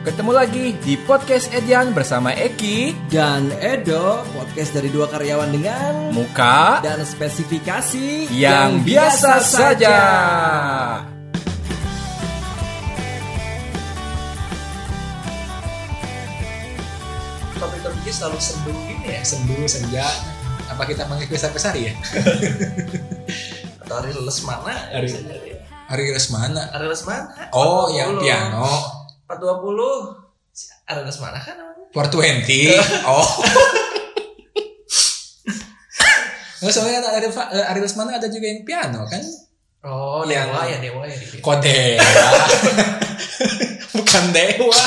Ketemu lagi di podcast Edian bersama Eki, dan Edo, podcast dari dua karyawan dengan Muka, dan spesifikasi yang biasa saja. Topik-topiknya selalu sendu gini ya, sendu, senja. Apa kita panggil kuis hari ya? Atau hari les mana? Hari-. Hari Resmana. Hari les mana? Oh, yang 40. piano. 420. Si- Hari les mana kan namanya? 420. Oh. Nggak, soalnya ada eh, Ari Lesmana ada juga yang piano kan? Oh, Yang- Dewa ya, Dewa ya. di- Kode. Bukan dewa.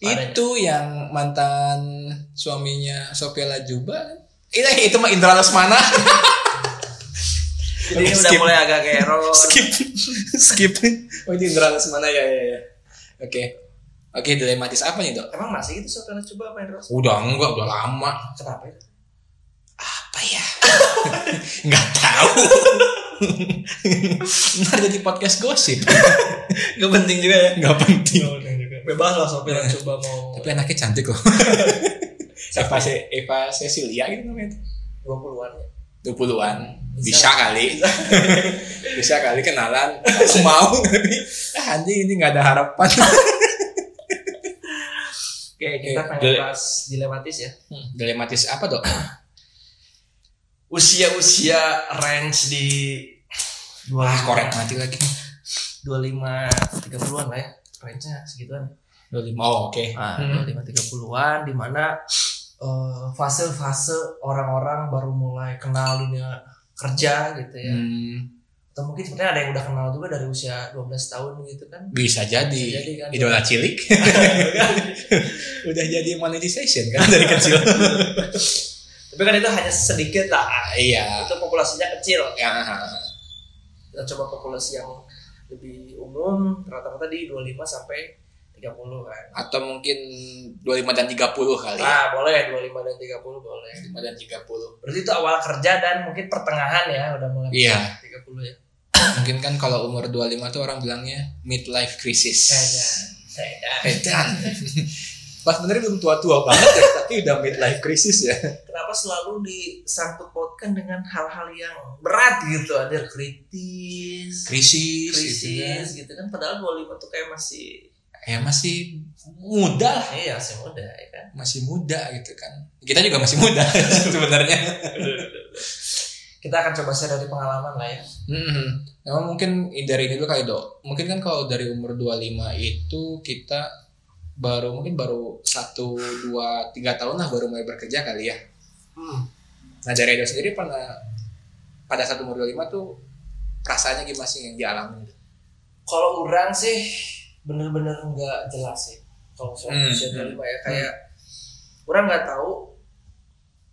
Itu yang mantan suaminya Sophia Lajuba. Itu itu mah Indra Lesmana. Jadi ini udah mulai agak kayak error. Skip. Skip. Oh itu Indra Lesmana ya ya ya. Oke. Oke, dilematis apa nih, Dok? Emang masih gitu soalnya coba main terus? Udah enggak, udah lama. Kenapa ya? apa ya? Nggak tahu. Ntar jadi podcast gosip. Gak penting juga ya. Nggak penting. Bebas lah Sophia coba mau Tapi anaknya cantik loh. Eva, Se- Eva Cecilia gitu namanya. 20-an ya. 20-an. Bisa, Bisa. kali. Bisa kali kenalan. Aku mau. Tapi ah, anjing ini nggak ada harapan. Oke, kita Oke, pengen dile- bahas dilematis ya. Dilematis apa dok? Usia-usia range di Wah korek mati lagi. 25 30-an lah ya. Range-nya segituan. 25. Oh oke. Nah, Hmm. 25 30-an di mana eh, fase-fase orang-orang baru mulai kenal dunia kerja gitu ya. Hmm, Atau mungkin sebenarnya ada yang udah kenal juga dari usia 12 tahun gitu kan. bisa jadi. Bisa jadi kan. Idola cilik. Udah jadi monetization kan dari kecil. Tapi kan itu hanya sedikit lah. iya. Itu populasinya kecil. Ya, Kita coba populasi yang lebih umum rata-rata di 25 sampai 30 kan. atau mungkin 25 dan 30 kali ya. Ah, boleh 25 dan 30 boleh. 25 dan 30. Berarti itu awal kerja dan mungkin pertengahan ya udah mulai Iya. 30 ya. Mungkin kan kalau umur 25 tuh orang bilangnya midlife crisis. Saya Edan. Pas bener belum tua-tua banget ya, tapi udah midlife crisis ya. kenapa selalu disangkut pautkan dengan hal-hal yang berat gitu ada kritis Krisis, krisis gitu kan. gitu kan padahal 25 tuh kayak masih Ya masih muda lah. iya masih muda ya kan Masih muda gitu kan. Kita juga masih muda sebenarnya. Kita akan coba share dari pengalaman lah ya Hmm. Emang mungkin dari ini dulu kali dok. Mungkin kan kalau dari umur 25 itu kita baru mungkin baru satu dua tiga tahun lah baru mulai bekerja kali ya. Nah dari Edo sendiri pernah pada saat umur 25 tuh perasaannya gimana sih yang dialami? kalau orang sih bener-bener nggak jelas sih kalau soal Hmm, usia hmm, 25 ya kayak orang nggak tahu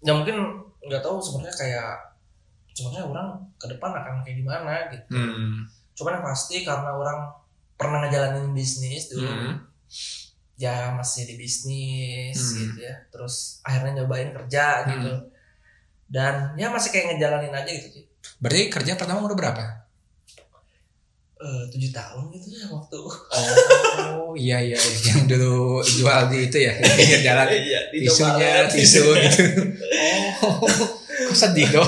ya mungkin nggak tahu sebenarnya kayak sebenarnya orang ke depan akan kayak gimana gitu Hmm. cuman yang pasti karena orang pernah ngejalanin bisnis dulu Hmm. ya masih di bisnis Hmm. gitu ya terus akhirnya nyobain kerja Hmm. gitu dan ya masih kayak ngejalanin aja gitu sih Berarti kerja pertama umur berapa? Eh, tujuh tahun gitu ya waktu Oh iya iya iya. yang dulu jual di itu ya pinggir jalan iya tisunya tisu gitu. Oh sedih dong.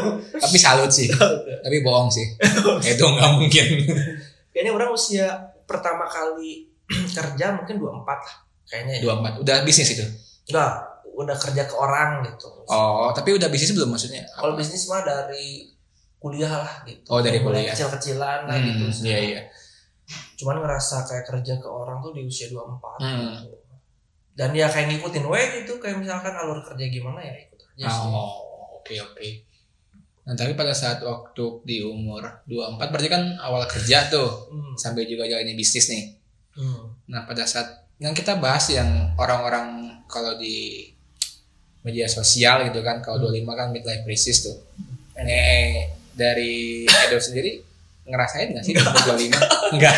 Tapi salut sih. Tapi bohong sih. Itu nggak mungkin. kayaknya orang usia pertama kali kerja mungkin 24 lah kayaknya ya. Dua empat. Udah bisnis itu. enggak udah kerja ke orang gitu Oh tapi udah bisnis belum maksudnya? kalau bisnis mah dari kuliah lah gitu Oh, dari kuliah. kecil-kecilan lah Hmm, gitu iya iya. cuman ngerasa kayak kerja ke orang tuh di usia 24 Hmm. gitu. dan ya kayak ngikutin we gitu kayak misalkan alur kerja gimana ya ikut aja sih Oh oke oke. Nah tapi pada saat waktu di umur 24 berarti kan awal kerja tuh Hmm. sampai juga jalanin bisnis nih. Hmm. Nah pada saat yang kita bahas yang orang-orang kalau di media sosial gitu kan kalau 25 kan midlife crisis tuh. Ini dari Edo sendiri ngerasain nggak sih di umur 25? Enggak.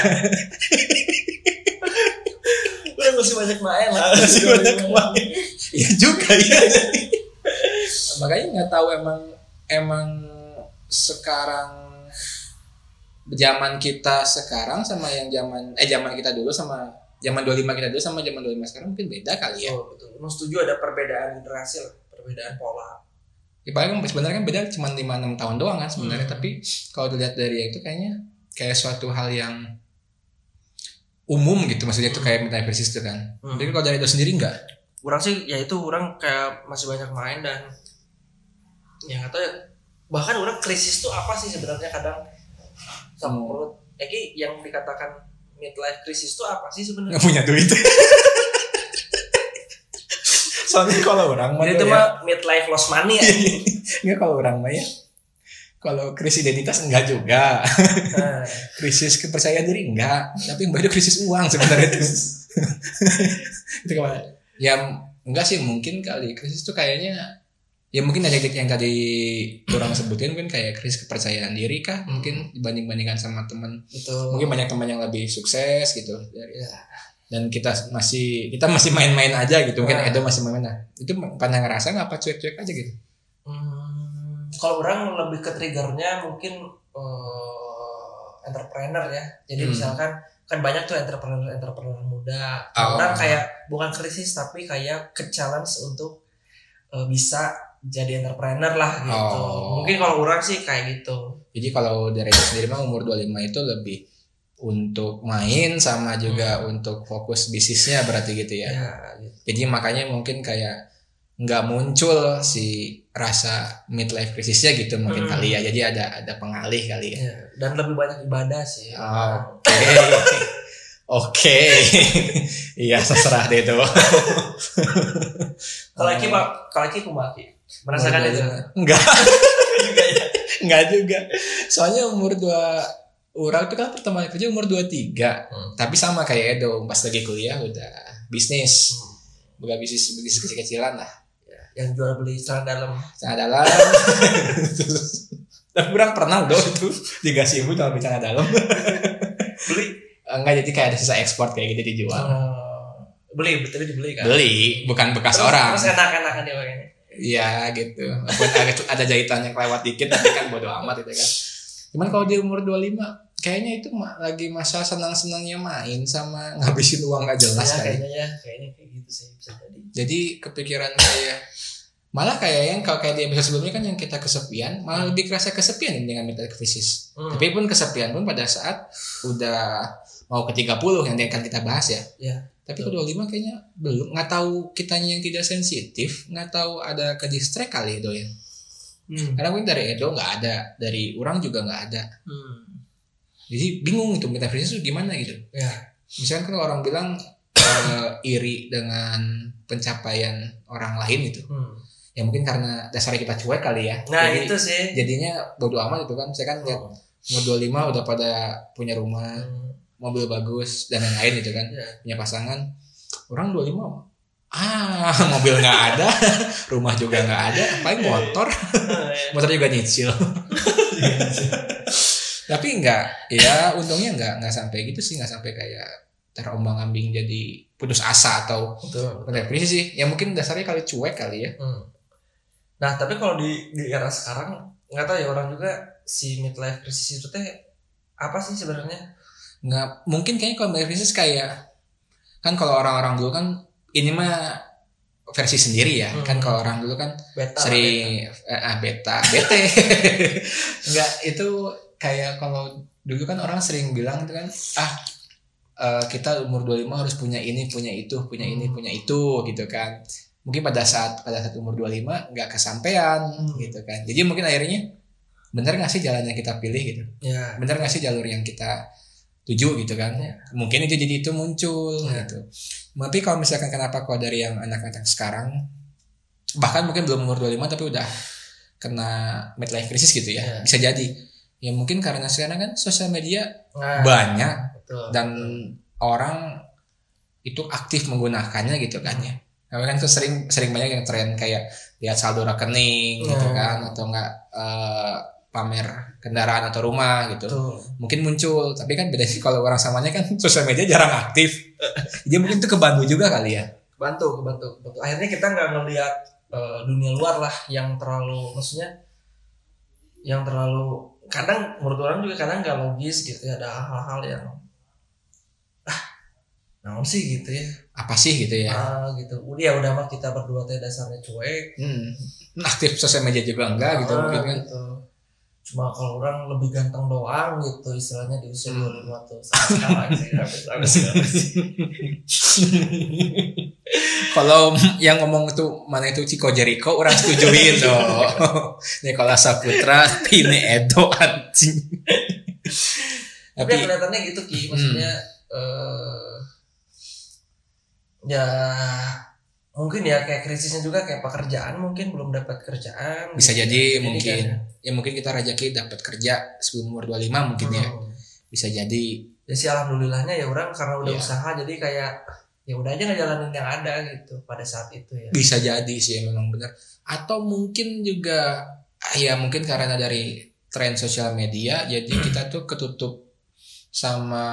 Udah masih banyak main lah. Masih banyak main. Iya juga ya. Makanya nggak tahu emang emang sekarang zaman kita sekarang sama yang zaman eh zaman kita dulu sama zaman 25 kita dulu sama zaman 25 sekarang mungkin beda kali ya. betul betul Emang setuju ada perbedaan generasi lah perbedaan pola Ya paling kan sebenarnya kan beda cuma 5 6 tahun doang kan sebenarnya, Hmm. tapi kalau dilihat dari itu kayaknya kayak suatu hal yang umum gitu maksudnya itu kayak crisis itu kan. Hmm. Jadi kalau dari itu sendiri enggak? orang sih ya itu orang kayak masih banyak main dan ya nggak tahu ya. Bahkan orang krisis tuh apa sih sebenarnya kadang? Sama Hmm. menurut Eki yang dikatakan midlife crisis tuh apa sih sebenarnya? Nggak punya duit. Soalnya kalau orang mah tuh itu ya, mah midlife lost money ya. Enggak kalau orang mah ya. Kalau krisis identitas enggak juga. Nah, krisis kepercayaan diri enggak tapi yang itu krisis uang sebenarnya itu itu ke mana ya enggak sih. Mungkin kali. Krisis itu kayaknya ya mungkin ada yang tadi orang sebutin mungkin kayak krisis kepercayaan diri kah mungkin dibanding bandingkan sama teman mungkin banyak teman yang lebih sukses gitu ya, dan kita masih kita masih main-main aja gitu mungkin Nah. Edo masih main-main nah itu pernah ngerasa nggak apa cuek-cuek aja gitu Hmm, kalau orang lebih ke triggernya mungkin eh, entrepreneur ya. Jadi Hmm. misalkan kan banyak tuh entrepreneur entrepreneur muda. Oh. Orang kayak bukan krisis tapi kayak ke challenge untuk eh, bisa jadi entrepreneur lah gitu. Oh. Mungkin kalau orang sih kayak gitu. Jadi kalau dari sendiri mah umur 25 itu lebih untuk main sama juga untuk fokus bisnisnya berarti gitu ya. Ya, gitu. Jadi makanya mungkin kayak nggak muncul si rasa midlife crisisnya gitu mungkin Hmm. kali ya. Jadi ada ada pengalih kali ya. Ya, Dan lebih banyak ibadah sih. Oke. Oke. Iya terserah deh itu. Kalau Pak, kalau kumaha Merasakan itu? Enggak. juga ya. Enggak juga. Soalnya umur dua orang itu kan pertama kerja umur 23. Hmm. Tapi sama kayak Edo pas lagi kuliah udah bisnis. Bukan bisnis bisnis kecil-kecilan lah. Yang jual beli celana dalam. Celana dalam. Tapi orang pernah dong itu dikasih ibu sama celana dalam. Beli. Enggak jadi kayak ada sisa ekspor kayak gitu dijual. Oh, beli, betul dibeli kan? Beli, bukan bekas Terus- orang. Terus enak-enakan dia pakainya. Iya gitu. Walaupun ada, ada jahitan yang kelewat dikit tapi kan bodo amat itu kan. Cuman kalau di umur 25 kayaknya itu lagi masa senang-senangnya main sama ngabisin uang gak jelas Ya, kali. kayaknya ya, kayaknya kayak gitu sih bisa jadi. Jadi kepikiran kayak malah kayak yang kalau kayak di episode sebelumnya kan yang kita kesepian malah lebih kerasa kesepian dengan mental krisis. Hmm. Tapi pun kesepian pun pada saat udah mau ke 30 yang akan kita bahas ya. Ya. Tapi ke 25 kayaknya belum nggak tahu kitanya yang tidak sensitif, nggak tahu ada ke distract kali Edo ya. Hmm. Karena mungkin dari Edo nggak ada, dari orang juga nggak ada. Hmm. Jadi bingung itu metafisik itu gimana gitu. Ya. Misalkan kalau orang bilang eh, iri dengan pencapaian orang lain itu, Hmm. ya mungkin karena dasarnya kita cuek kali ya. Nah, Jadi, itu sih. jadinya bodo amat itu kan. Saya kan lihat Oh. umur 25 udah pada punya rumah, Hmm. Mobil bagus dan lain-lain gitu kan. Ya. punya pasangan orang 25 ah mobil nggak ada rumah juga nggak ada paling motor Oh, ya. motor juga nyicil tapi nggak ya untungnya nggak nggak sampai gitu sih nggak sampai kayak terombang ambing jadi putus asa atau depresi sih ya mungkin dasarnya kali cuek kali ya Hmm. Nah, tapi kalau di di era sekarang nggak tahu ya orang juga si midlife crisis itu teh apa sih sebenarnya? Nggak mungkin kayaknya kalau depresi kayak kan kalau orang-orang dulu kan ini mah versi sendiri ya Hmm. kan kalau orang dulu kan Beta. sering eh, ah beta bete enggak itu kayak kalau dulu kan orang sering bilang itu kan ah eh, kita umur 25 harus punya ini punya itu punya ini Hmm. punya itu gitu kan mungkin pada saat pada saat umur 25 nggak kesampaian Hmm. gitu kan jadi mungkin akhirnya bener nggak sih jalan yang kita pilih gitu Ya. bener nggak sih jalur yang kita tuju gitu kan Ya. mungkin itu jadi itu muncul Ya. gitu tapi kalau misalkan kenapa kalau dari yang anak-anak sekarang bahkan mungkin belum umur 25 tapi udah kena midlife crisis gitu ya Ya. bisa jadi ya mungkin karena sekarang kan sosial media Nah, banyak betul. dan orang itu aktif menggunakannya gitu kan ya Karena kan tuh sering sering banyak yang tren kayak lihat saldo rekening gitu Ya. kan atau enggak eh, pamer kendaraan atau rumah gitu. Betul. mungkin muncul tapi kan beda sih kalau orang samanya kan sosial media jarang aktif. Jadi mungkin itu kebantu juga kali ya. Bantu, bantu, bantu. Akhirnya kita nggak ngelihat eh, dunia luar lah yang terlalu maksudnya yang terlalu kadang menurut orang juga kadang nggak logis gitu ya. Ada hal-hal yang ah naon sih gitu ya? Apa sih gitu ya? Ah gitu. Udah ya udah mah kita berdua teh dasarnya cuek. Hmm. aktif sosial media juga enggak gitu Ah, mungkin kan. gitu. Cuma kalau orang lebih ganteng doang gitu istilahnya di usia Hmm. 25 tuh sama sekarang sih habis habis habis. kalau yang ngomong itu mana itu Chico Jericho orang setujuin dong Nicola Saputra Tine Edo anjing tapi tapi kelihatannya gitu ki maksudnya eh ya mungkin ya kayak krisisnya juga kayak pekerjaan mungkin belum dapat kerjaan. Bisa gitu. jadi Jadi mungkin. kan, ya mungkin kita rezeki dapat kerja sebelum umur 25 mungkin ya. Hmm. bisa jadi. Ya sih alhamdulillahnya ya orang karena udah Iya. usaha jadi kayak ya udah aja ngejalanin yang ada gitu pada saat itu ya. Bisa jadi sih memang benar. Atau mungkin juga ya mungkin karena dari tren sosial media jadi kita tuh ketutup sama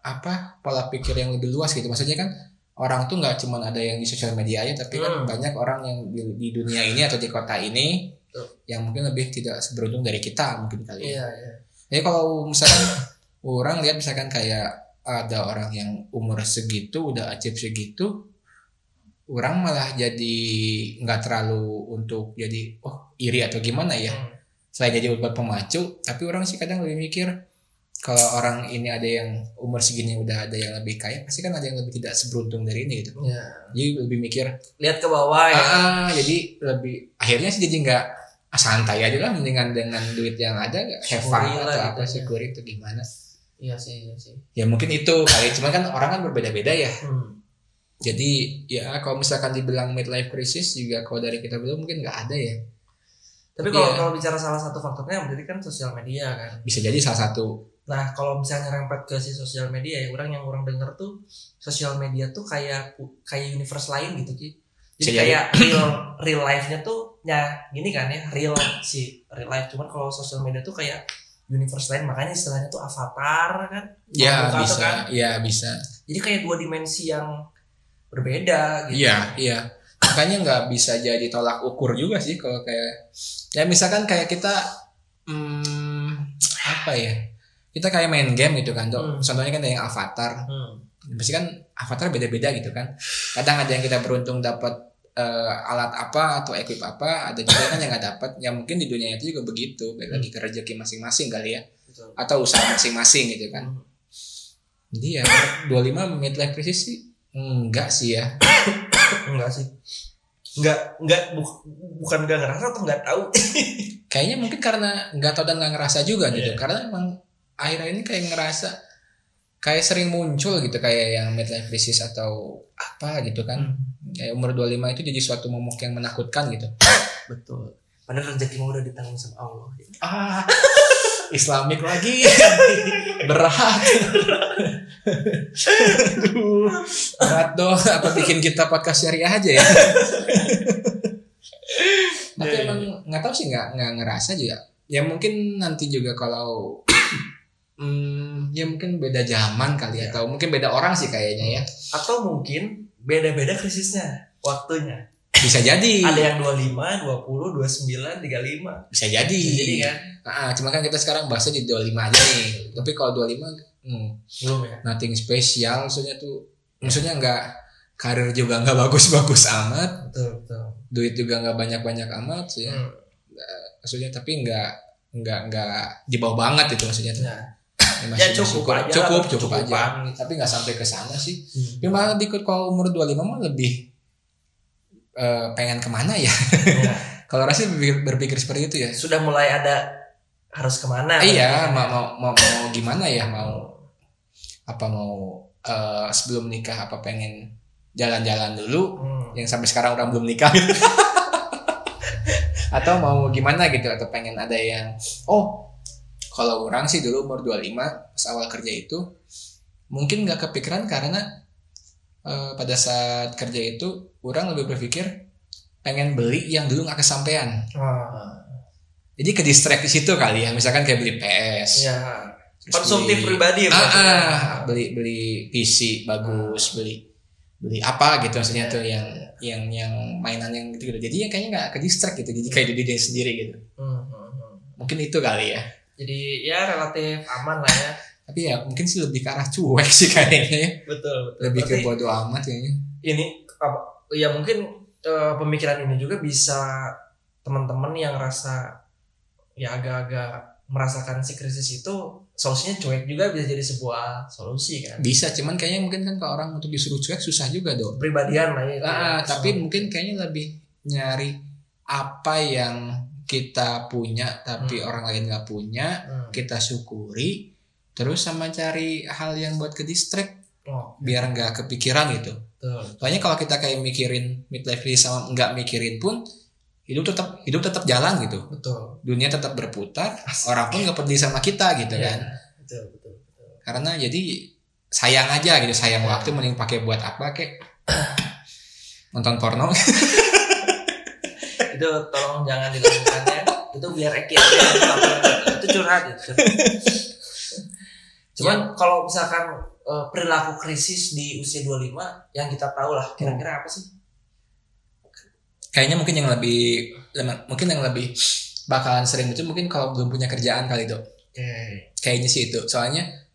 apa pola pikir yang lebih luas gitu. Maksudnya kan orang tuh nggak cuma ada yang di sosial media aja tapi kan Hmm. banyak orang yang di, di dunia ini atau di kota ini Betul. yang mungkin lebih tidak seberuntung dari kita mungkin kali ya iya iya jadi kalau misalkan orang lihat misalkan kayak ada orang yang umur segitu udah achieve segitu orang malah jadi nggak terlalu untuk jadi oh iri atau gimana ya Hmm. selain jadi buat pemacu tapi orang sih kadang lebih mikir kalau orang ini ada yang umur segini udah ada yang lebih kaya pasti kan ada yang lebih tidak seberuntung dari ini gitu Iya. jadi lebih mikir lihat ke bawah ya ah, ah, jadi lebih akhirnya sih jadi nggak ah, santai aja lah mendingan dengan duit yang ada have fun Syukuri lah atau gitu apa ya. syukur itu gimana iya sih iya sih ya mungkin itu kali cuman kan orang kan berbeda-beda ya Hmm. jadi ya kalau misalkan dibilang midlife crisis juga kalau dari kita belum mungkin nggak ada ya tapi kalau Iya. kalau bicara salah satu faktornya berarti kan sosial media kan bisa jadi salah satu Nah, kalau misalnya rempet ke si sosial media ya, orang yang orang denger tuh sosial media tuh kayak kayak universe lain gitu Ki. Jadi Bisa jadi. kayak real real life-nya tuh ya gini kan ya, real si real life. Cuman kalau sosial media tuh kayak universe lain, makanya istilahnya tuh avatar kan. ya tuh bisa kan. ya bisa Jadi kayak dua dimensi yang berbeda gitu. iya iya makanya nggak bisa jadi tolak ukur juga sih kalau kayak ya misalkan kayak kita hmm, apa ya kita kayak main game gitu kan Hmm. Dok. contohnya kan ada yang avatar Hmm. pasti kan avatar beda-beda gitu kan kadang ada yang kita beruntung dapat eh, alat apa atau equip apa ada juga kan yang nggak dapat ya mungkin di dunia itu juga begitu balik lagi ke rezeki masing-masing kali ya Betul. atau usaha masing-masing gitu kan Hmm. jadi ya 25 midlife crisis sih enggak sih ya Enggak sih. Enggak enggak bu- bukan enggak ngerasa atau enggak tahu. kayaknya mungkin karena nggak tahu dan nggak ngerasa juga gitu Iya. karena emang akhir-akhir ini kayak ngerasa kayak sering muncul gitu kayak yang midlife crisis atau apa gitu kan Hmm. kayak umur 25 itu jadi suatu momok yang menakutkan gitu Betul. Padahal rezeki mah udah ditanggung sama Allah. ah Islamik lagi berat Aduh, berat dong apa bikin kita podcast syariah aja ya tapi Iya, iya. emang nggak tahu sih nggak nggak ngerasa juga ya mungkin nanti juga kalau hmm, ya mungkin beda zaman kali ya Iya. atau mungkin beda orang sih kayaknya ya Atau mungkin beda-beda krisisnya, waktunya. bisa jadi Ada yang 25, 20, 29, 35. bisa jadi Bisa jadi kan? Ah, cuma kan kita sekarang bahasnya di 25 aja nih tapi kalau 25 hmm, Belum ya? nothing spesial maksudnya tuh maksudnya nggak karir juga nggak bagus-bagus amat Betul, betul. duit juga nggak banyak-banyak amat ya Hmm. maksudnya tapi nggak nggak nggak di bawah banget itu maksudnya tuh. Nah, Ya, ya cukup bersyukur. aja. cukup lah, cukup aja gitu. tapi nggak sampai ke sana sih Hmm. malah dikut kalau umur 25 mah lebih eh, pengen ke mana ya Ya. kalau rasa berpikir, berpikir seperti itu ya Sudah mulai ada harus ke mana? iya kan? mau, mau mau mau gimana ya mau apa mau eh, sebelum nikah apa pengen jalan-jalan dulu Hmm. yang sampai sekarang orang belum nikah atau mau gimana gitu atau pengen ada yang oh kalau orang sih dulu umur 25 pas awal kerja itu mungkin nggak kepikiran karena eh, pada saat kerja itu orang lebih berpikir pengen beli yang dulu nggak kesampaian Ah, jadi ke distract di situ kali ya misalkan kayak beli PS ya. terus Konsumtif beli- pribadi ya. ah, ah, beli beli PC bagus beli beli apa gitu maksudnya Iya, tuh yang iya. yang yang mainan yang gitu gitu jadi ya kayaknya nggak ke distract gitu jadi kayak diri dia sendiri gitu Hmm, hmm, hmm. mungkin itu kali ya Jadi ya relatif aman lah ya. Tapi ya mungkin sih lebih ke arah cuek sih kayaknya ya. betul betul Lebih ke Berarti bodo amat kayaknya. ini apa ya mungkin eh, pemikiran ini juga bisa teman-teman yang rasa ya agak-agak merasakan si krisis itu solusinya cuek juga bisa jadi sebuah solusi kan Bisa, cuman kayaknya mungkin kan kalau orang untuk disuruh cuek susah juga dong. pribadian lah ya itu Ah, ya. tapi mungkin kayaknya lebih nyari apa yang kita punya tapi Hmm. orang lain nggak punya, Hmm. kita syukuri. Terus sama cari hal yang buat ke distract oh biar nggak kepikiran gitu. betul Soalnya kalau kita kayak mikirin midlife crisis sama nggak mikirin pun hidup tetap hidup tetap jalan gitu. betul Dunia tetap berputar, orang pun nggak peduli sama kita gitu Iya, kan. betul betul betul Karena jadi sayang aja gitu, sayang waktu mending pakai buat apa kek? Nonton porno. itu tolong jangan dilakukan ya itu biar Eki aja itu. itu curhat itu curhat. cuman kalau misalkan eh, perilaku krisis di usia 25 yang kita tahu lah kira-kira apa sih? Kayaknya mungkin yang lebih mungkin yang lebih bakalan sering itu mungkin kalau belum punya kerjaan kali dok. Oke. Kayaknya sih itu. Soalnya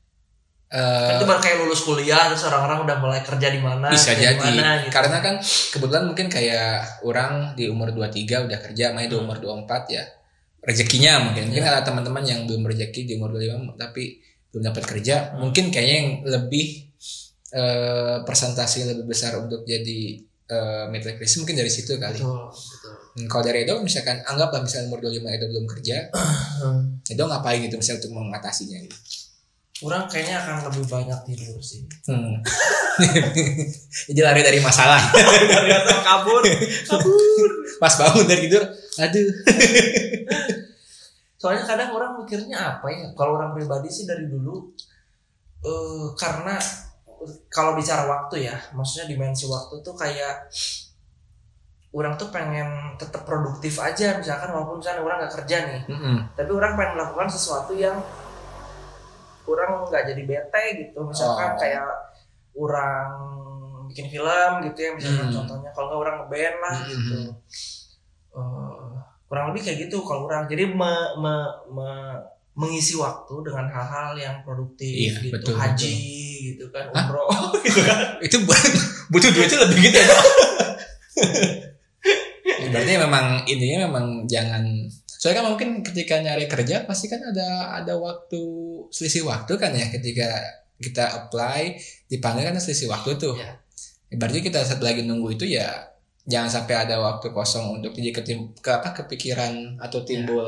kan eh itu baru kayak lulus kuliah terus orang-orang udah mulai kerja di mana bisa jadi di mana, gitu. karena kan kebetulan mungkin kayak orang di umur 23 udah kerja main di umur 24 ya rezekinya mungkin mungkin Ya. ada teman-teman yang belum rezeki di umur 25 tapi belum dapat kerja Hmm. mungkin kayaknya yang lebih eh persentase lebih besar untuk jadi eh midlife crisis mungkin dari situ kali betul betul Hmm, kalau dari Edo misalkan anggaplah misalnya umur 25 Edo belum kerja Edo ngapain gitu misalnya untuk mengatasinya gitu. Orang kayaknya akan lebih banyak tidur sih Hmm. Jadi lari dari masalah. Ternyata kabur kabur Pas bangun dari tidur, aduh. soalnya kadang orang mikirnya apa ya kalau orang pribadi sih dari dulu eh karena kalau bicara waktu ya maksudnya dimensi waktu tuh kayak orang tuh pengen tetap produktif aja misalkan walaupun misalnya orang nggak kerja nih Mm-mm. tapi orang pengen melakukan sesuatu yang orang nggak jadi bete gitu. Misalkan Oh. kayak orang bikin film gitu ya misalkan Hmm. contohnya. Kalau nggak orang ngeband lah Hmm. gitu. Eh, kurang lebih kayak gitu kalau orang. Jadi me- me- me- mengisi waktu dengan hal-hal yang produktif Iya, gitu. betul, haji gitu kan umroh. Gitu kan? Itu bu- butuh duitnya lebih gitu ya. Ya, Berarti memang intinya memang jangan soalnya kan mungkin ketika nyari kerja pasti kan ada ada waktu selisih waktu kan ya ketika kita apply dipanggil kan selisih waktu tuh. Iya. Ya, Berarti kita saat lagi nunggu itu ya jangan sampai ada waktu kosong untuk jadi ketim, ke apa kepikiran atau timbul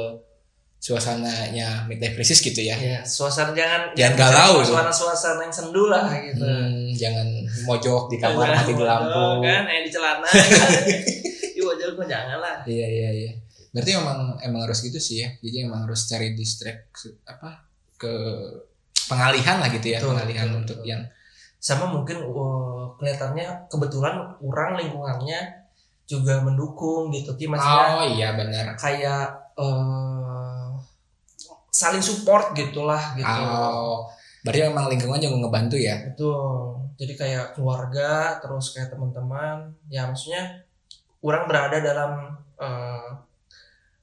suasananya midlife crisis gitu ya. ya suasana jangan Jangan galau, suasana suasana yang sendu lah gitu Hmm, jangan mojok di kamar Jangan mati di lampu. kan eh di celana kan. di jangan lah Iya iya iya. Berarti emang emang harus gitu sih ya. Jadi emang harus cari distract apa ke pengalihan lah gitu ya, Betul, pengalihan betul, untuk betul. yang sama mungkin uh, kelihatannya kebetulan orang lingkungannya juga mendukung gitu Ki maksudnya Oh iya benar. kayak eh, saling support gitulah gitu Oh. Berarti emang lingkungan juga ngebantu ya. betul jadi kayak keluarga terus kayak teman-teman ya maksudnya orang berada dalam eh,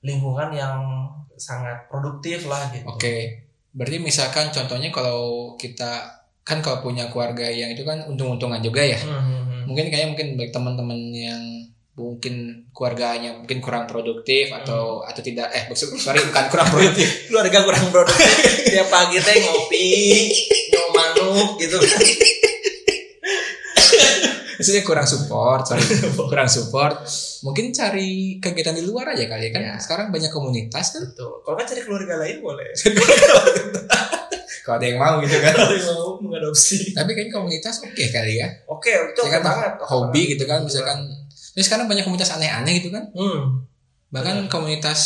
lingkungan yang sangat produktif lah gitu Oke. Berarti misalkan contohnya kalau kita kan kalau punya keluarga yang itu kan untung-untungan juga ya. Hmm, hmm, hmm. Mungkin kayak mungkin baik teman-teman yang mungkin keluarganya mungkin kurang produktif atau atau tidak eh maksud sorry bukan kurang produktif keluarga kurang produktif tiap pagi teh ngopi nyom manuk gitu maksudnya kurang support sorry. Kurang support. Mungkin cari kegiatan di luar aja kali ya kan? Ya. sekarang banyak komunitas kan? Betul. Kalau kan cari keluarga lain boleh. Kalau ada yang mau gitu kan. Kalau yang mau mengadopsi. Tapi kayaknya komunitas oke kali ya. Oke itu Ya oke kan, banget. Hobi gitu kan misalkan. Terus sekarang banyak komunitas aneh-aneh gitu kan? Hmm. bahkan komunitas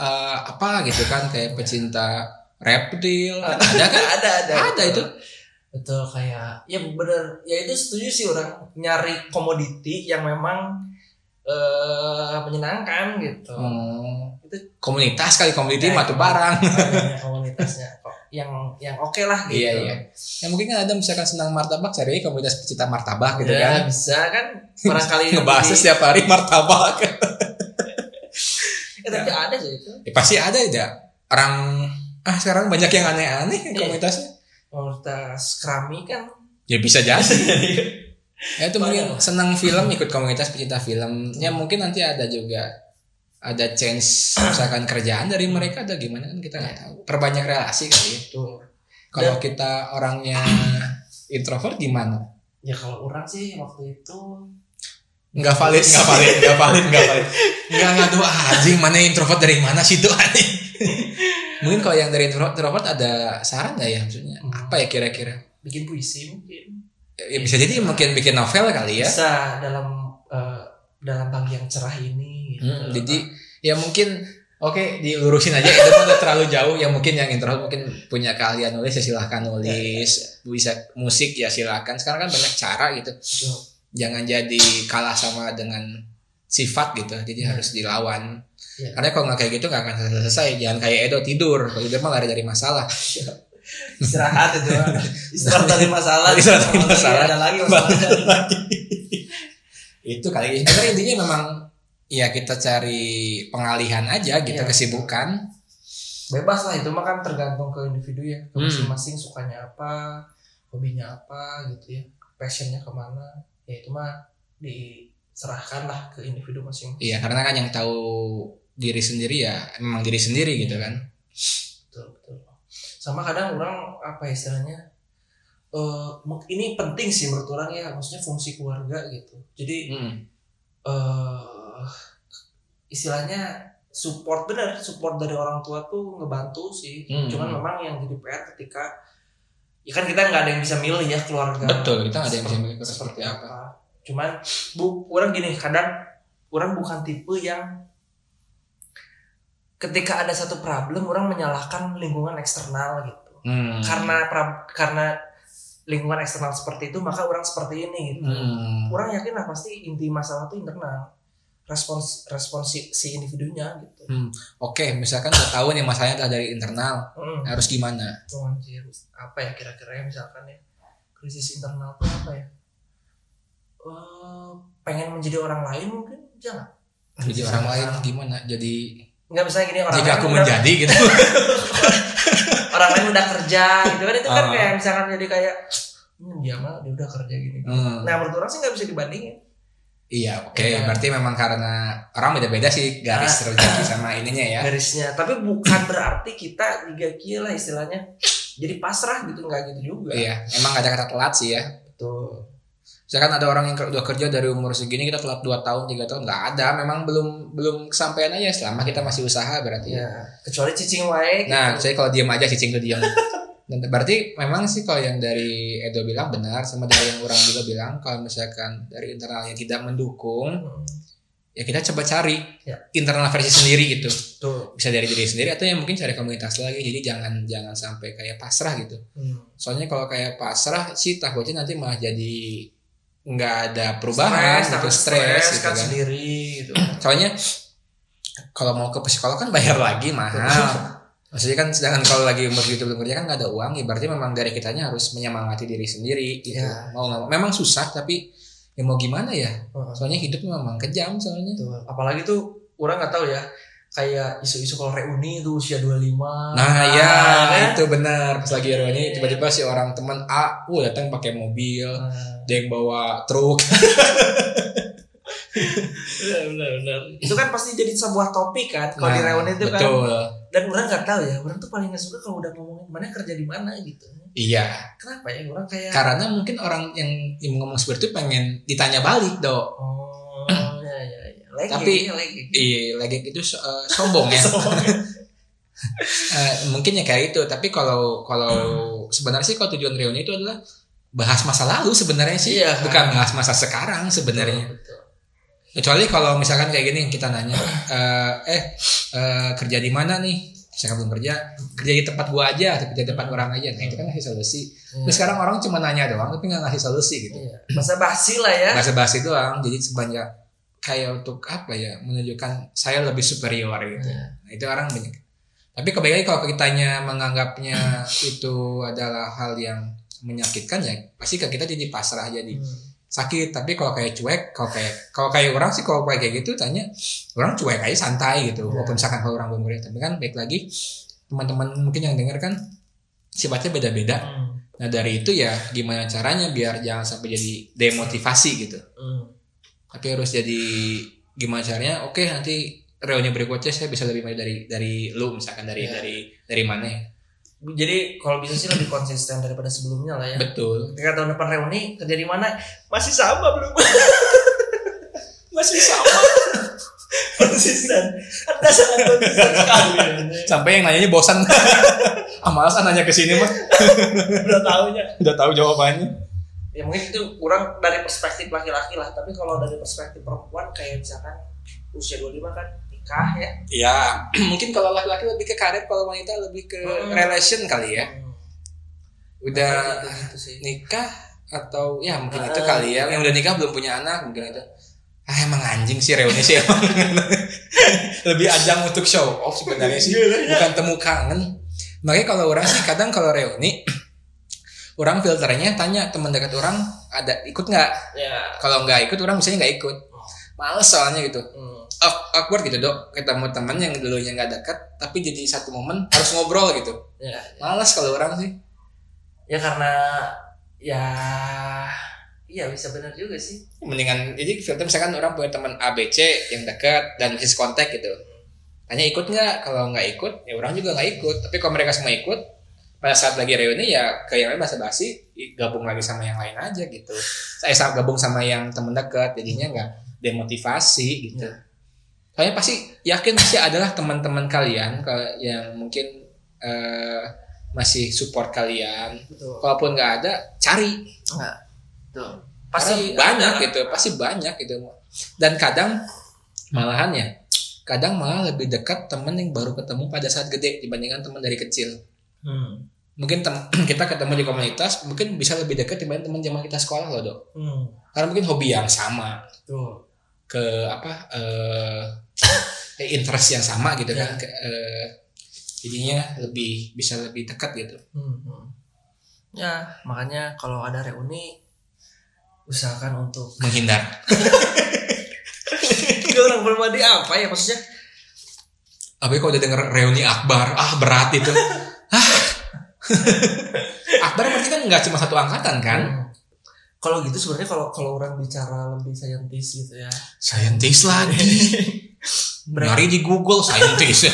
eh, apa gitu kan kayak pecinta reptil. Kan ada kan ada ada. Ada itu. Betul kayak ya bener. Ya itu setuju sih orang nyari komoditi yang memang eh menyenangkan gitu. Hmm, itu komunitas kali komuniti Ya, mah tuh barang. banyak komunitasnya. Kok yang yang oke lah gitu. Iya, iya. ya mungkin kan ada misalkan senang martabak cari komunitas pecinta martabak gitu ya, kan. bisa kan. Barangkali ngebahas di- setiap hari martabak. Eh, tapi ada sih itu. Ya, pasti ada ya orang ah sekarang banyak yang aneh-aneh Iya. Komunitas kerami kan Ya bisa jadi. ya itu mungkin senang film ikut komunitas pecinta film. Ya mungkin nanti ada juga ada chance misalkan kerjaan dari mereka atau gimana kan kita nggak tahu. Perbanyak relasi kali ya. tuh Kalau kita orangnya introvert gimana? ya kalau orang sih waktu itu Nggak valid, nggak valid, nggak valid, nggak valid. Nggak ngadu anjing mana introvert dari mana sih itu anjing. Mungkin kalau yang dari introvert, introvert ada saran nggak ya maksudnya? Hmm. Apa ya kira-kira? bikin puisi mungkin Ya, bisa jadi mungkin bikin novel kali ya. bisa dalam eh, dalam pagi yang cerah ini gitu. Hmm, jadi ya mungkin oke dilurusin aja itu udah terlalu jauh ya mungkin yang introvert mungkin punya keahlian nulis ya silahkan nulis bisa musik ya silahkan sekarang kan banyak cara gitu jangan jadi kalah sama dengan sifat gitu jadi Ya. harus dilawan Ya. karena kalau nggak kayak gitu nggak akan selesai. Selesai jangan kayak Edo tidur. Kalau tidur mah lari dari masalah. Istirahat itu istirahat dari masalah. Istirahat dari masalah. ada lagi masalahnya itu kali. Sebenarnya intinya memang ya kita cari pengalihan aja gitu Iya. kesibukan. Bebas lah itu mah kan tergantung ke individu ya. Hmm. masing-masing sukanya apa hobinya apa gitu ya. Passionnya ke mana ya itu mah diserahkan lah ke individu masing-masing. Iya karena kan yang tahu diri sendiri ya memang diri sendiri gitu kan. betul betul. Sama kadang orang apa ya istilahnya eh mu- ini penting sih menurut orang ya maksudnya fungsi keluarga gitu. Jadi eh istilahnya support bener support dari orang tua tuh ngebantu sih. Hmm. cuman memang yang jadi PR ketika ya kan kita nggak ada yang bisa milih ya keluarga. Betul kita nggak ada yang bisa Seperti- milih seperti apa. cuman bu orang gini kadang orang bukan tipe yang ketika ada satu problem orang menyalahkan lingkungan eksternal gitu Hmm. karena pra- karena lingkungan eksternal seperti itu maka orang seperti ini gitu Hmm. orang yakin lah pasti inti masalah itu internal respons respons si, si individunya gitu Oke misalkan udah tahu nih masalahnya adalah dari internal hmm. harus gimana? Oh, anjir. apa ya kira-kira ya misalkan ya krisis internal itu apa ya Eh, pengen menjadi orang lain mungkin jangan Jadi orang lain gimana? Jadi nggak misalnya gini orang jika aku udah- menjadi gitu. orang lain udah kerja gitu kan itu kan Ah. kayak misalkan jadi kayak hmm, dia mah dia udah kerja gini Hmm. nah menurut orang sih nggak bisa dibandingin Iya oke Iya. berarti memang karena orang beda-beda sih garis Ah. rezeki sama ininya ya. garisnya tapi bukan berarti kita juga gila istilahnya jadi pasrah gitu nggak gitu juga Iya emang gak ada kata telat sih ya. betul Misalkan ada orang yang udah kerja dari umur segini kita telat 2 tahun 3 tahun nggak ada memang belum belum kesampaian aja selama kita masih usaha berarti ya. ya kecuali cicing wae Nah, gitu. saya kalau diam aja cicing tuh diam. Dan berarti memang sih kalau yang dari Edo bilang benar sama dari yang orang juga bilang kalau misalkan dari internal yang tidak mendukung Hmm, ya kita coba cari Ya. internal versi sendiri gitu. betul Bisa dari diri sendiri atau yang mungkin cari komunitas lagi. Jadi jangan jangan sampai kayak pasrah gitu. Hmm. Soalnya kalau kayak pasrah sih takutnya nanti malah jadi nggak ada perubahan Stres, gitu stres gitu kan kan. sendiri gitu Soalnya kalau mau ke psikolog kan bayar lagi mahal. Maksudnya kan sedangkan kalau lagi umur gitu belum kerja kan nggak ada uang, ya berarti memang dari kitanya harus menyemangati diri sendiri gitu. Ya. Mau nggak mau, memang susah tapi ya mau gimana ya? Soalnya hidup memang kejam soalnya. Betul. apalagi tuh orang nggak tahu ya kayak isu-isu kalau reuni itu usia 25 Nah ya kan? itu benar pas lagi ini tiba-tiba si orang teman A, uh datang pakai mobil, Nah, dia yang bawa truk. benar benar benar. Itu kan pasti jadi sebuah topik kan kalau di Nah, reuni itu kan. betul. dan orang nggak tahu ya orang tuh paling nggak suka kalau udah ngomongin mana kerja di mana? gitu. Iya, kenapa ya orang kayak karena mungkin orang yang, yang ngomong seperti itu pengen ditanya balik, Dok. oh ya ya ya lagi Tapi- lagi Iya, lagi itu so- eh, sombong ya. Eh, mungkin ya kayak itu. Tapi kalau kalau sebenarnya sih kalau tujuan reuni itu adalah bahas masa lalu sebenarnya sih Iya. bukan bahas masa sekarang sebenarnya betul kecuali kalau misalkan kayak gini kita nanya eh, eh eh, kerja di mana nih saya belum kerja kerja di tempat gua aja atau kerja di tempat orang aja nah itu kan ngasih solusi Iya. Tapi sekarang orang cuma nanya doang tapi nggak ngasih solusi gitu Iya. masa basi lah ya nggak sebahas doang jadi sebanyak kayak untuk apa ya menunjukkan saya lebih superior gitu Iya. Nah, itu orang banyak. Tapi lagi kalau kitanya menganggapnya itu adalah hal yang menyakitkan ya pasti ke kita jadi pasrah jadi Hmm. sakit. Tapi kalau kayak cuek, kalau kayak kalau kayak orang sih kalau kayak gitu tanya orang cuek aja santai gitu. Ya. Walaupun misalkan kalau orang kerja, tapi kan baik lagi teman-teman mungkin yang denger kan sifatnya beda-beda. Hmm. Nah dari itu ya gimana caranya biar jangan sampai jadi demotivasi gitu. Hmm. Tapi harus jadi gimana caranya? Oke nanti reuni berikutnya saya bisa lebih baik dari dari lu misalkan dari Iya. dari dari mana? Jadi kalau bisa sih lebih konsisten daripada sebelumnya lah ya. Betul. Ketika tahun depan reuni kerja di mana? Masih sama belum? Masih sama. konsisten. Anda sangat konsisten sekali. sampai yang nanyanya bosan. ah males ah nanya ke sini mah. Udah tahunya. Udah tahu jawabannya. Ya mungkin itu kurang dari perspektif laki-laki lah. Tapi kalau dari perspektif perempuan kayak misalkan usia 25 kan nikah ya. Ya mungkin kalau laki-laki lebih ke karir, kalau wanita lebih ke Hmm. relation kali ya. Hmm. Udah gitu, gitu sih. nikah atau ya mungkin Ah, itu kali ya yang udah nikah belum punya anak mungkin itu ah emang anjing sih reuni sih emang lebih ajang untuk show off sebenarnya sih bukan temu kangen makanya kalau orang sih kadang kalau reuni orang filternya tanya teman dekat orang ada ikut nggak Ya. kalau nggak ikut orang misalnya nggak ikut males soalnya gitu Hmm. Awk- awkward gitu dok. Ketemu teman yang dulunya nggak dekat tapi jadi satu momen harus ngobrol gitu. Ya. males kalau orang sih. Ya karena ya iya bisa benar juga sih. mendingan jadi filter misalkan orang punya teman ABC yang dekat dan his kontak gitu. Tanya ikut nggak? Kalau nggak ikut ya orang juga nggak ikut. Tapi kalau mereka semua ikut pada saat lagi reuni ya ke yang lain bahasa basi gabung lagi sama yang lain aja gitu. Saya sama gabung sama yang teman dekat jadinya nggak demotivasi gitu kalian pasti yakin pasti adalah teman-teman kalian yang mungkin eh, masih support kalian Betul. kalaupun nggak ada cari. Tuh. pasti Pasti banyak ada. gitu pasti banyak gitu dan kadang malahan ya kadang malah lebih dekat temen yang baru ketemu pada saat gede dibandingkan teman dari kecil Hmm. mungkin tem- kita ketemu di komunitas mungkin bisa lebih dekat dibanding teman zaman kita sekolah loh dok Hmm. karena mungkin hobi yang sama Tuh. ke apa eh interest yang sama gitu kan Ya. Ke- eh, jadinya lebih bisa lebih dekat gitu Hmm. hmm. Ya, makanya kalau ada reuni usahakan untuk menghindar orang berbadi apa ya maksudnya? Tapi kalau udah denger reuni akbar, ah berat itu. Ah. akbar berarti kan nggak cuma satu angkatan kan? Hmm. Kalau gitu sebenarnya kalau kalau orang bicara lebih saintis gitu ya. Saintis lagi. Berarti, Nyari di Google saintis.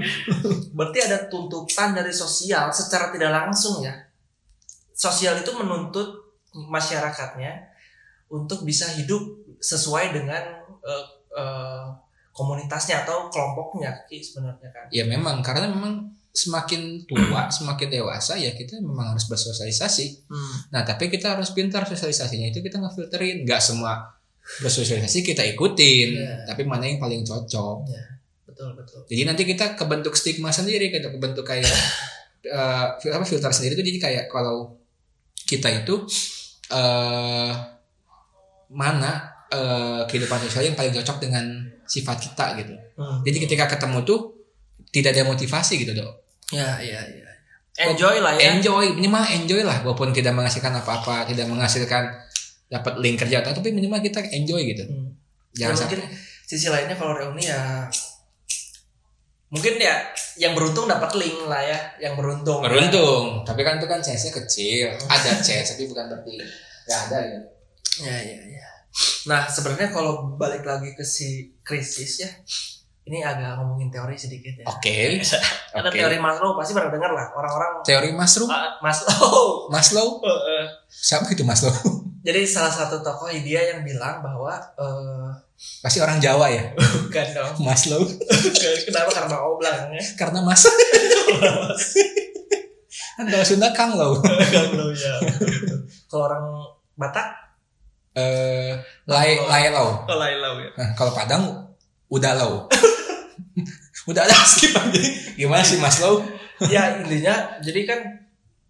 berarti ada tuntutan dari sosial secara tidak langsung ya. Sosial itu menuntut masyarakatnya untuk bisa hidup sesuai dengan eh, eh, komunitasnya atau kelompoknya sebenarnya kan. ya memang karena memang semakin tua, semakin dewasa ya kita memang harus bersosialisasi. Hmm. Nah tapi kita harus pintar sosialisasinya itu kita ngefilterin. Nggak semua bersosialisasi kita ikutin, Iya. tapi mana yang paling cocok. Betul betul. Jadi nanti kita kebentuk stigma sendiri, kita kebentuk kayak fil- apa filter sendiri itu jadi kayak kalau kita itu eh mana eh, kehidupan sosial yang paling cocok dengan sifat kita gitu. Hmm. Jadi ketika ketemu tuh tidak ada motivasi gitu dok. Ya, ya, ya. Enjoy lah ya. Enjoy minimal enjoy lah walaupun tidak menghasilkan apa-apa, tidak menghasilkan dapat link kerja atau tapi minimal kita enjoy gitu. Hmm. Jangan Ya, mungkin sisi lainnya kalau reuni ya mungkin ya yang beruntung dapat link lah ya, yang beruntung. beruntung. Tapi kan itu kan chance-nya kecil. Ada chance tapi bukan berarti nggak ada gitu. Ya, ya, ya. Nah, sebenarnya kalau balik lagi ke si krisis ya, ini agak ngomongin teori sedikit ya. Oke. Ada Oke. teori Maslow pasti pernah dengar lah orang-orang Teori Maslow? Ah, Maslow. Maslow? Heeh. Siapa itu Maslow? Jadi salah satu tokoh India yang bilang bahwa eh Pasti orang Jawa ya. bukan dong. Maslow. Kenapa karena O belakangnya? Karena Mas. kan kalau Sunda Kang Low. Kalau ya. Kalau orang Batak, Eh, Lai Lai Low. oh Lailau ya. Nah, kalau Padang udah Low. udah ada skip aja. Gimana sih Maslow? ya intinya jadi kan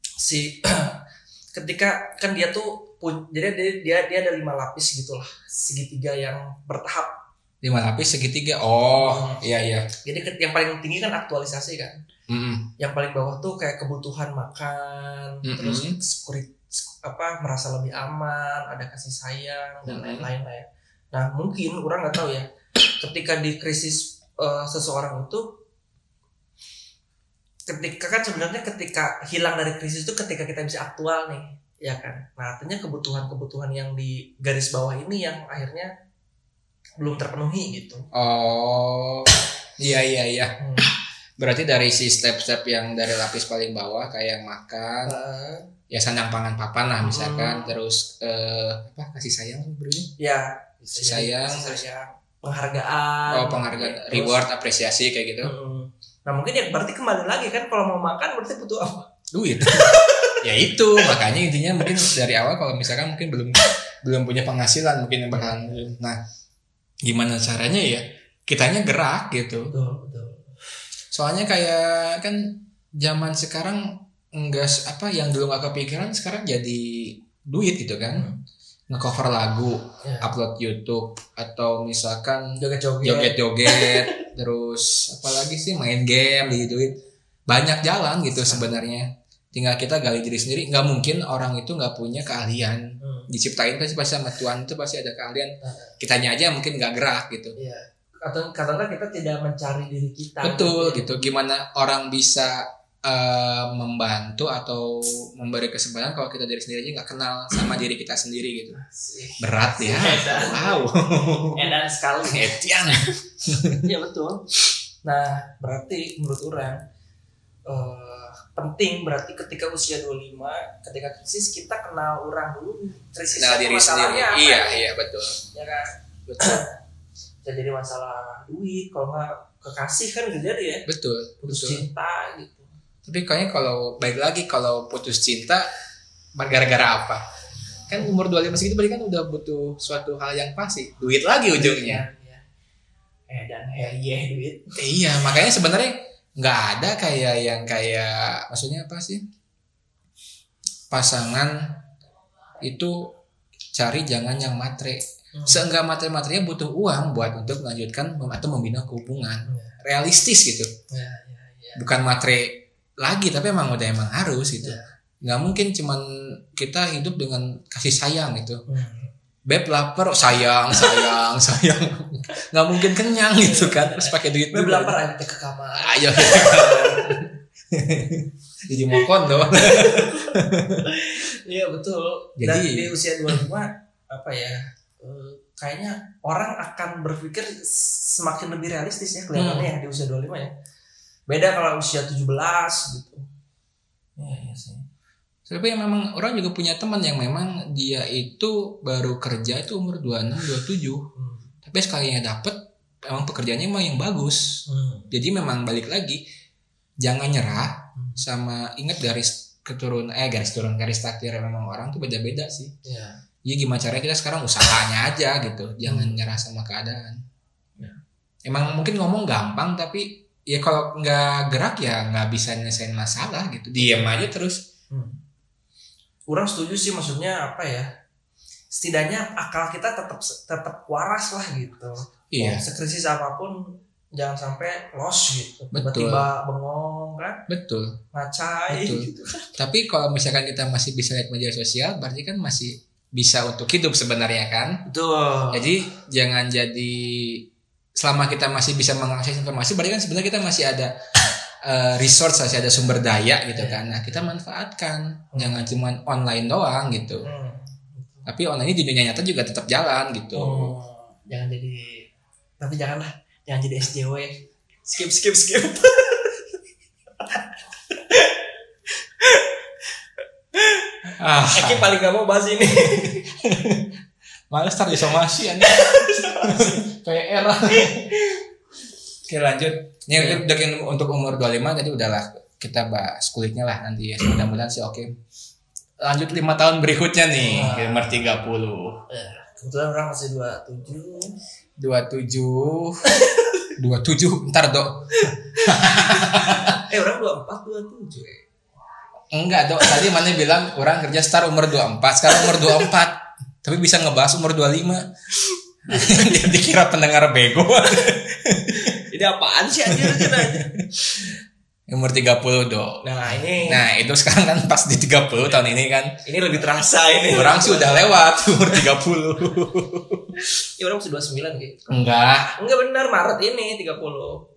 si ketika kan dia tuh jadi dia dia, dia ada lima lapis gitulah segitiga yang bertahap Lima lapis segitiga. Oh, iya iya. jadi yang paling tinggi kan aktualisasi kan Mm-mm. yang paling bawah tuh kayak kebutuhan makan Mm-mm. terus sekurit apa merasa lebih aman ada kasih sayang dan lain-lain lah ya nah mungkin orang nggak tahu ya ketika di krisis eh, seseorang itu ketika kan sebenarnya ketika hilang dari krisis itu ketika kita bisa aktual nih ya kan nah artinya kebutuhan-kebutuhan yang di garis bawah ini yang akhirnya belum terpenuhi gitu Oh, iya iya iya. Hmm. Berarti dari si step-step yang dari lapis paling bawah kayak makan, Eh, ya sandang pangan papan lah misalkan, Hmm. terus eh, apa kasih sayang bro? ya Kasih sayang, kasih sayang penghargaan oh penghargaan, Terus, reward, apresiasi kayak gitu. mm, nah mungkin ya berarti kembali lagi kan kalau mau makan berarti butuh apa Duit. ya itu makanya intinya mungkin dari awal kalau misalkan mungkin belum belum punya penghasilan mungkin yang bakalan nah gimana caranya ya? Kitanya gerak gitu. Betul betul. Soalnya kayak kan zaman sekarang enggak apa yang dulu nggak kepikiran sekarang jadi duit gitu kan. Ngecover lagu Ya. upload YouTube atau misalkan joget-joget. joget-joget terus apalagi sih main game digituin. Banyak jalan gitu sebenarnya tinggal kita gali diri sendiri nggak mungkin orang itu nggak punya keahlian Hmm. diciptain pasti pasti sama Tuhan itu pasti ada keahlian Nah. kitanya aja mungkin nggak gerak gitu Iya. Atau katakanlah kita tidak mencari diri kita. betul gitu gimana orang bisa eh, membantu atau memberi kesempatan kalau kita diri sendiri aja nggak kenal sama diri kita sendiri gitu berat ya Edan. wow Edan sekali. Iya betul. Nah, berarti menurut orang eh, penting berarti ketika usia 25, ketika krisis kita kenal orang dulu krisis kenal diri sendiri. iya iya betul. Ya kan? Betul. Bisa jadi masalah duit kalau nggak kekasih kan bisa jadi ya. Betul putus betul. cinta gitu. Tapi kayaknya kalau baik lagi kalau putus cinta gara-gara apa? Kan umur 25 segitu berarti kan udah butuh suatu hal yang pasti. Duit lagi ujungnya. Iya. eh dan eh iya duit. Eh, iya, makanya sebenarnya nggak ada kayak yang kayak maksudnya apa sih? Pasangan itu cari jangan yang matre. Hmm. Seenggak matre-materinya butuh uang buat untuk melanjutkan atau membina hubungan. Realistis gitu. ya, ya, ya. bukan matre lagi tapi emang udah emang harus gitu Iya. nggak mungkin cuman kita hidup dengan kasih sayang gitu Hmm. Beb lapar sayang sayang sayang nggak mungkin kenyang gitu kan terus pakai duit dulu. lapar aja ke kamar ayo jadi mau kondo Iya betul. Jadi- Dan di usia 25 apa ya? eh, kayaknya orang akan berpikir semakin lebih realistis ya kelihatannya ya di usia 25 ya. Beda kalau usia 17 gitu. Iya, iya sih. Tapi yang memang orang juga punya teman yang memang dia itu baru kerja itu umur 26 27 Hmm. tapi sekalinya dapet emang pekerjaannya emang yang bagus Hmm. jadi memang balik lagi jangan nyerah Hmm. sama ingat garis keturun eh garis turun garis takdir memang orang tuh beda-beda sih Iya. ya gimana caranya kita sekarang usahanya aja gitu jangan Hmm. nyerah sama keadaan Ya. emang mungkin ngomong gampang tapi ya kalau nggak gerak ya nggak bisa nyelesain masalah gitu diam aja terus Hmm. Kurang setuju sih maksudnya apa ya? Setidaknya akal kita tetap tetap waras lah gitu. iya sekrisis apa pun jangan sampai lost gitu. Betul. Tiba-tiba bengong kan, betul ngacai Betul. gitu. tapi kalau misalkan kita masih bisa lihat media sosial berarti kan masih bisa untuk hidup sebenarnya kan Betul. Jadi jangan jadi selama kita masih bisa mengakses informasi, berarti kan sebenarnya kita masih ada eh, resource, masih ada sumber daya gitu Iya. kan. Nah kita manfaatkan, jangan cuma online doang gitu. Hmm. Tapi online ini di dunia nyata juga tetap jalan gitu. Oh, jangan jadi tapi janganlah jangan jadi SJW skip skip skip Ah, Eki paling gak mau bahas ini males tar disomasi aja. PR. Oke lanjut. Ini Iya. udah yang untuk umur 25 tadi udahlah kita bahas kulitnya lah nanti ya. Mudah-mudahan sih oke. Lanjut lima tahun berikutnya nih, Wah. umur 30. Eh, kebetulan orang masih 27 27 27 ntar dok eh orang 24 27 eh. enggak dok tadi mana bilang orang kerja star umur 24 sekarang umur 24 tapi bisa ngebahas umur 25 dia dikira pendengar bego ini apaan sih anjir anjir, umur 30 dok nah ini nah itu sekarang kan pas di 30 tahun ini kan ini lebih terasa ini orang sih udah lewat umur 30 ya orang masih 29 gitu enggak enggak benar Maret ini 30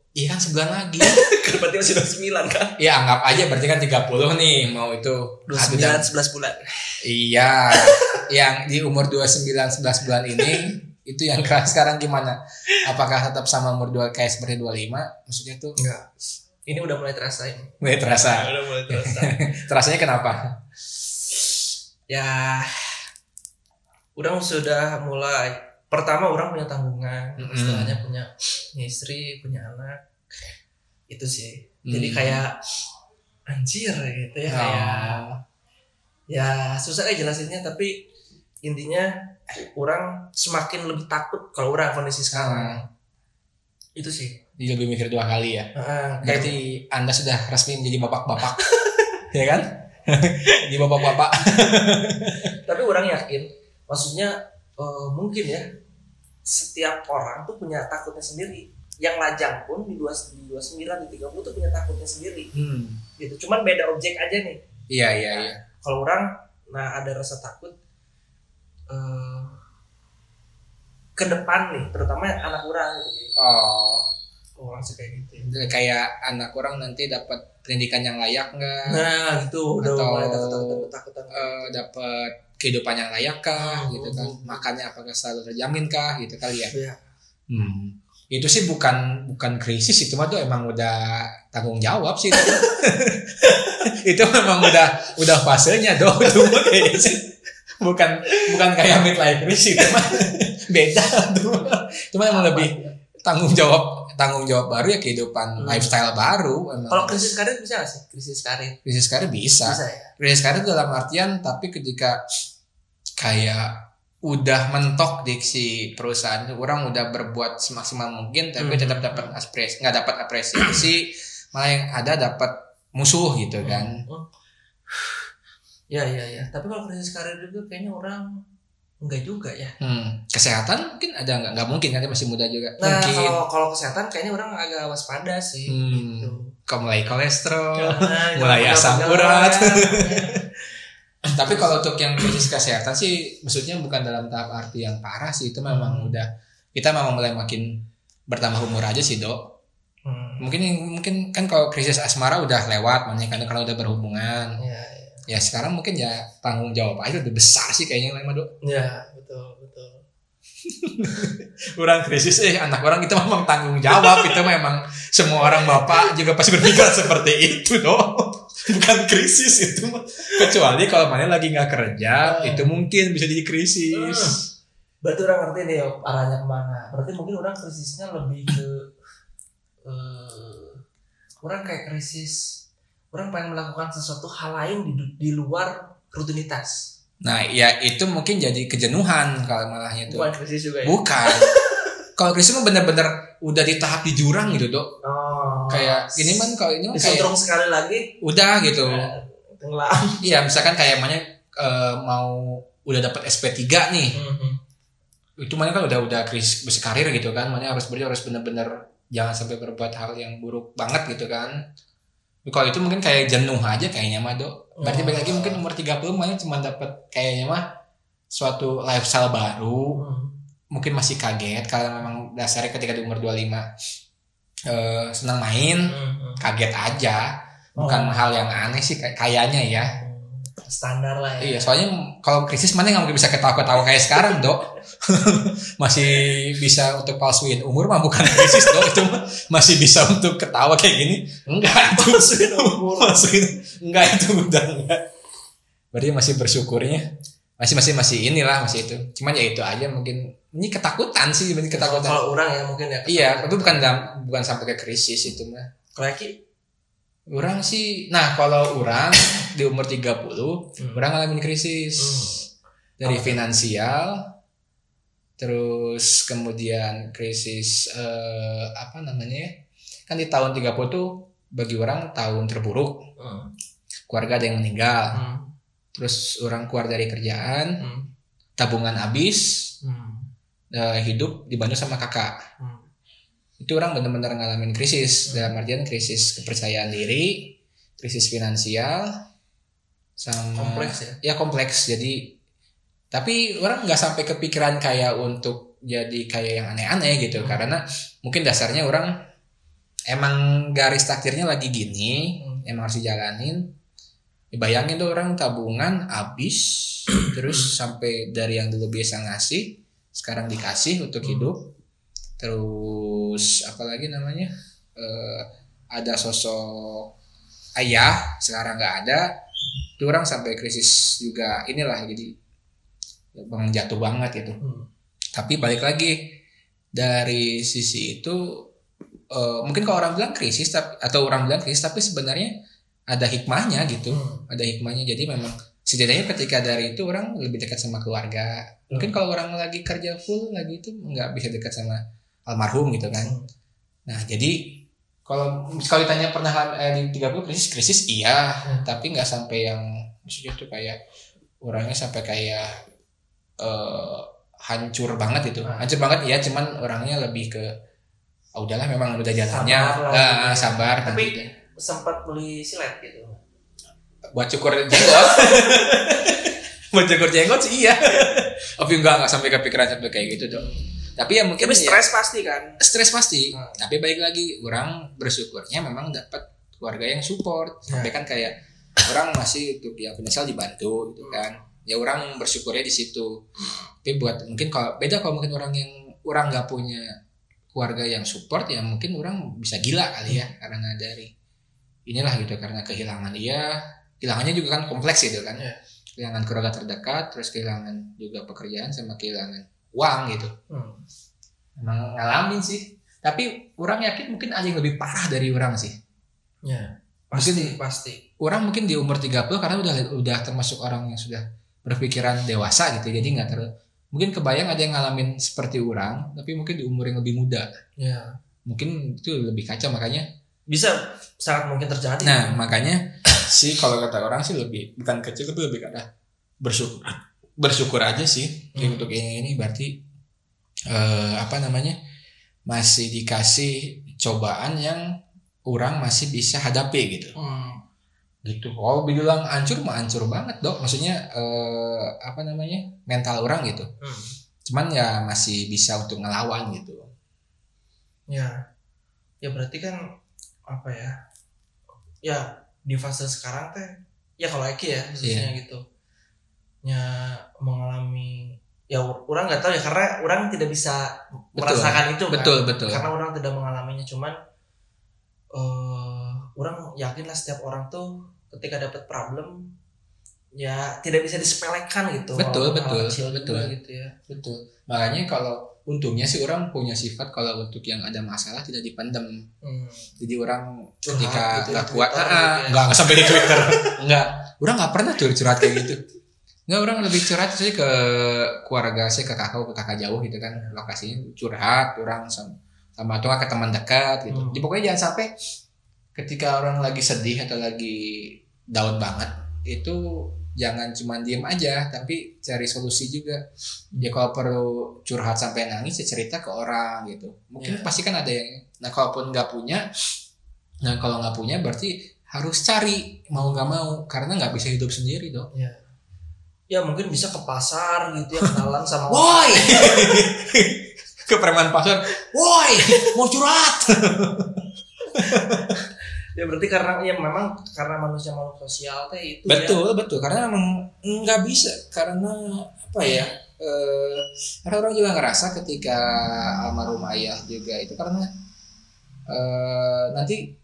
Iya kan sebulan lagi. Kan berarti masih 29 kan? ya anggap aja berarti kan 30 nih mau itu. 29 Ada- 11 bulan. Iya. yang di umur 29 11 bulan ini itu yang keras sekarang gimana? Apakah tetap sama umur 2 kayak seperti 25? Maksudnya tuh Enggak. Ini udah mulai terasa ini. mulai terasa. Udah mulai terasa. Terasanya kenapa? ya orang sudah mulai pertama orang punya tanggungan Mm-mm. setelahnya punya istri punya anak itu sih jadi Hmm. kayak anjir gitu ya kayak Oh. ya susah aja jelasinnya tapi intinya orang semakin lebih takut kalau orang kondisi sekarang itu sih Jadi lebih mikir dua kali ya. Kayak Berarti Anda sudah resmi menjadi bapak-bapak. ya kan? Jadi bapak-bapak. tapi orang yakin maksudnya eh, mungkin ya setiap orang tuh punya takutnya sendiri yang lajang pun di dua di 29 di 30 tuh punya takutnya sendiri Hmm. gitu cuman beda objek aja nih Iya, iya, iya. kalau orang nah ada rasa takut eh ke depan nih terutama anak orang gitu. Oh. orang sih kayak gitu ya. Kayak anak orang nanti dapat pendidikan yang layak nggak? nah gitu. Udah Atau- mulai takutan Eh, dapat kehidupan yang layak kah Hmm. gitu kan? makannya apakah selalu terjamin kah gitu kali ya? Ya hmm. itu sih bukan bukan krisis itu mah tuh emang udah tanggung jawab sih. Itu, itu memang udah udah fasenya dong itu bukan bukan kayak midlife crisis itu mah beda tuh cuma emang lebih tanggung jawab tanggung jawab baru ya kehidupan Hmm. lifestyle baru emang kalau krisis karir bisa gak sih krisis karir krisis karir bisa bisa ya krisis karir dalam artian tapi ketika kayak udah mentok di si perusahaan orang udah berbuat semaksimal mungkin tapi Hmm. tetap dapat apresiasi nggak dapat apresiasi malah yang ada dapat musuh gitu kan Hmm. Ya ya ya. Tapi kalau krisis karir itu kayaknya orang enggak juga ya. hmm. kesehatan mungkin ada nggak nggak mungkin kan dia masih muda juga Nah mungkin kalau kalau kesehatan kayaknya orang agak waspada sih. Hmm. Gitu. kok mulai kolesterol Nah, mulai asam urat. tapi kalau untuk yang krisis kesehatan sih maksudnya bukan dalam tahap arti yang parah sih itu memang Hmm. udah kita memang mulai makin bertambah umur aja sih dok Hmm. mungkin mungkin kan kalau krisis asmara udah lewat makanya kan kalau udah berhubungan Ya, ya sekarang mungkin ya tanggung jawab aja lebih besar sih kayaknya yang dok ya. betul betul. orang krisis eh anak orang itu memang tanggung jawab itu memang semua orang bapak juga pasti berpikir seperti itu dok bukan krisis itu kecuali kalau mana lagi nggak kerja Hmm. itu mungkin bisa jadi krisis Berarti orang ngerti nih arahnya ke mana. Berarti mungkin orang krisisnya lebih ke eh orang kayak krisis orang pengen melakukan sesuatu hal lain di, di luar rutinitas. nah ya itu mungkin jadi kejenuhan kalau malahnya itu. Bukan krisis juga ya. bukan. Kalau krisis mah bener-bener udah di tahap di jurang gitu dok. Oh. kayak ini man kalau ini mah kayak sekali lagi? Udah gitu. Eh, tenggelam. iya misalkan kayak mana eh, mau udah dapat SP3 nih. Itu mana kan udah udah krisis krisis karir gitu kan. Mana harus berarti harus bener-bener jangan sampai berbuat hal yang buruk banget gitu kan kalau itu mungkin kayak jenuh aja kayaknya mah dok berarti Oh. balik lagi mungkin umur 30 mana cuma dapat kayaknya mah suatu lifestyle baru Hmm. mungkin masih kaget kalau memang dasarnya ketika di umur 25 eh, senang main Hmm. kaget aja bukan Oh. hal yang aneh sih kayak- kayaknya ya standar lah ya. Iya, soalnya kalau krisis mana nggak mungkin bisa ketawa-ketawa kayak sekarang, dok. masih bisa untuk palsuin umur mah bukan krisis, dok. Itu masih bisa untuk ketawa kayak gini. Enggak, itu Palsuin umur. palsuin. Enggak itu udah enggak. Berarti masih bersyukurnya. Masih masih masih inilah masih itu. Cuman ya itu aja mungkin ini ketakutan sih, ini ketakutan. kalau orang ya mungkin ya. Iya, tapi bukan dalam, bukan sampai ke krisis itu mah. Kalau Eki, Orang sih, nah kalau orang di umur 30, Hmm. orang ngalamin krisis. Hmm. dari Apa tuh? finansial terus kemudian krisis eh, apa namanya ya kan di tahun 30 tuh bagi orang tahun terburuk Hmm. keluarga ada yang meninggal Hmm. terus orang keluar dari kerjaan Hmm. tabungan habis Hmm. eh, hidup dibantu sama kakak Hmm. Itu orang benar-benar ngalamin krisis dalam artian krisis kepercayaan diri krisis finansial sama Kompleks ya. ya kompleks jadi tapi orang nggak sampai kepikiran kayak untuk jadi kayak yang aneh-aneh gitu Hmm. karena mungkin dasarnya orang emang garis takdirnya lagi gini Hmm. emang harus dijalanin Ya, bayangin tuh orang tabungan habis terus sampai dari yang dulu biasa ngasih sekarang dikasih untuk Hmm. hidup terus apalagi namanya? Eh, ada sosok ayah sekarang nggak ada. Itu orang sampai krisis juga inilah jadi bang jatuh banget gitu. Hmm. tapi balik lagi dari sisi itu eh, mungkin kalau orang bilang krisis tapi, atau orang bilang krisis tapi sebenarnya ada hikmahnya gitu. Hmm. ada hikmahnya jadi memang setidaknya ketika dari itu orang lebih dekat sama keluarga. Mungkin kalau orang lagi kerja full lagi itu nggak bisa dekat sama almarhum gitu kan Hmm. nah jadi kalau kalau ditanya pernah eh, di 30 krisis krisis iya Hmm. tapi nggak sampai yang maksudnya tuh kayak orangnya sampai kayak eh, hancur banget itu Ah. hancur banget ya cuman orangnya lebih ke "Ah, udahlah memang udah jalannya Sabar lah, Ah, gitu ya. sabar Tapi deh." sempat beli silet gitu. buat cukur jenggot buat cukur jenggot sih iya tapi enggak enggak sampai kepikiran sampai kayak gitu dong tapi ya mungkin Tapi ya- stres pasti kan. stres pasti. Hmm. tapi baik lagi orang bersyukurnya memang dapat keluarga yang support. Ya. sampai kan kayak orang masih untuk yang financial dibantu gitu kan. Ya orang bersyukurnya di situ. Tapi buat mungkin kalau beda kalau mungkin orang yang orang nggak punya keluarga yang support ya mungkin orang bisa gila kali ya karena dari inilah gitu karena kehilangan dia. Kehilangannya juga kan kompleks gitu kan. Iya. kehilangan keluarga terdekat terus kehilangan juga pekerjaan sama kehilangan uang gitu Hmm. emang ngalamin sih tapi orang yakin mungkin ada yang lebih parah dari orang sih Ya. Pasti Mungkin- pasti. orang mungkin di umur 30 karena udah udah termasuk orang yang sudah berpikiran dewasa gitu jadi nggak terlalu mungkin kebayang ada yang ngalamin seperti orang tapi mungkin di umur yang lebih muda Ya. mungkin itu lebih kacau makanya Bisa sangat mungkin terjadi. nah makanya sih kalau kata orang sih lebih bukan kecil tapi lebih kata bersyukur bersyukur aja sih Hmm. untuk ini ini berarti eh, apa namanya masih dikasih cobaan yang orang masih bisa hadapi gitu Hmm. gitu kalau bilang hancur mah hancur banget dok maksudnya eh, apa namanya mental orang gitu Hmm. cuman ya masih bisa untuk ngelawan gitu Ya. Ya berarti kan apa ya? Ya di fase sekarang teh ya kalau Eki ya khususnya gitu. Ya mengalami ya or- orang nggak tahu ya karena orang tidak bisa Betul. merasakan itu kan. betul betul Karena orang tidak mengalaminya cuman eh orang yakin lah setiap orang tuh ketika dapat problem ya tidak bisa disepelekan gitu. Betul, betul, kecil betul. gitu ya. betul makanya kalau untungnya sih orang punya sifat kalau untuk yang ada masalah tidak dipendam Hmm. jadi orang Curhat ketika gitu nggak kuat Twitter ah, gitu ya. nggak nggak sampai di Twitter nggak orang nggak pernah curhat kayak gitu nggak orang lebih curhat sih ke keluarga sih ke kakak ke kakak jauh gitu kan lokasinya curhat orang sama sama atau nggak ke teman dekat gitu. Hmm. Jadi pokoknya jangan sampai ketika orang lagi sedih atau lagi down banget itu jangan cuma diem aja tapi cari solusi juga. Ya kalau perlu curhat sampai nangis ya cerita ke orang gitu. Mungkin Ya. pasti kan ada yang nah kalaupun nggak punya nah kalau nggak punya berarti harus cari mau nggak mau karena nggak bisa hidup sendiri dong Ya mungkin bisa ke pasar gitu ya kenalan sama woi! Ke preman pasar. Woi! Mau curhat! Ya berarti karena ya memang karena manusia makhluk sosial teh itu betul betul. Karena memang nggak bisa. Karena apa ya eh, karena orang juga ngerasa ketika almarhum ayah juga itu karena eh, nanti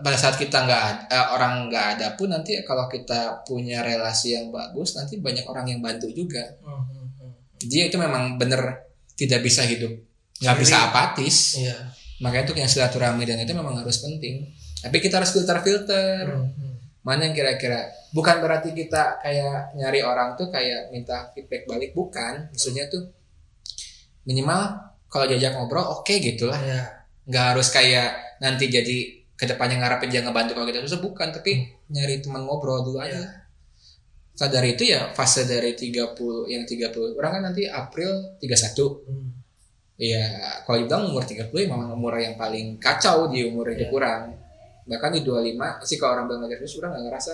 pada saat kita nggak eh, orang nggak ada pun nanti kalau kita punya relasi yang bagus nanti banyak orang yang bantu juga ya. Hmm, hmm, hmm. jadi itu memang bener tidak bisa hidup nggak bisa apatis Iya. makanya itu yang silaturahmi dan itu memang harus penting tapi kita harus filter filter Hmm, hmm. mana yang kira-kira bukan berarti kita kayak nyari orang tuh kayak minta feedback balik bukan maksudnya tuh minimal kalau diajak ngobrol oke gitu lah Ya. nggak harus kayak nanti jadi ke depannya ngarapin dia ngebantu kalau kita susah bukan tapi nyari teman ngobrol dulu aja Ya. Setelah dari itu ya fase dari 30 yang 30 orang kan nanti April 31 Hmm. Iya, kalau dibilang umur 30 ya memang umur yang paling kacau di umur itu Iya. kurang. Bahkan di 25 sih kalau orang bilang midlife crisis orang nggak ngerasa.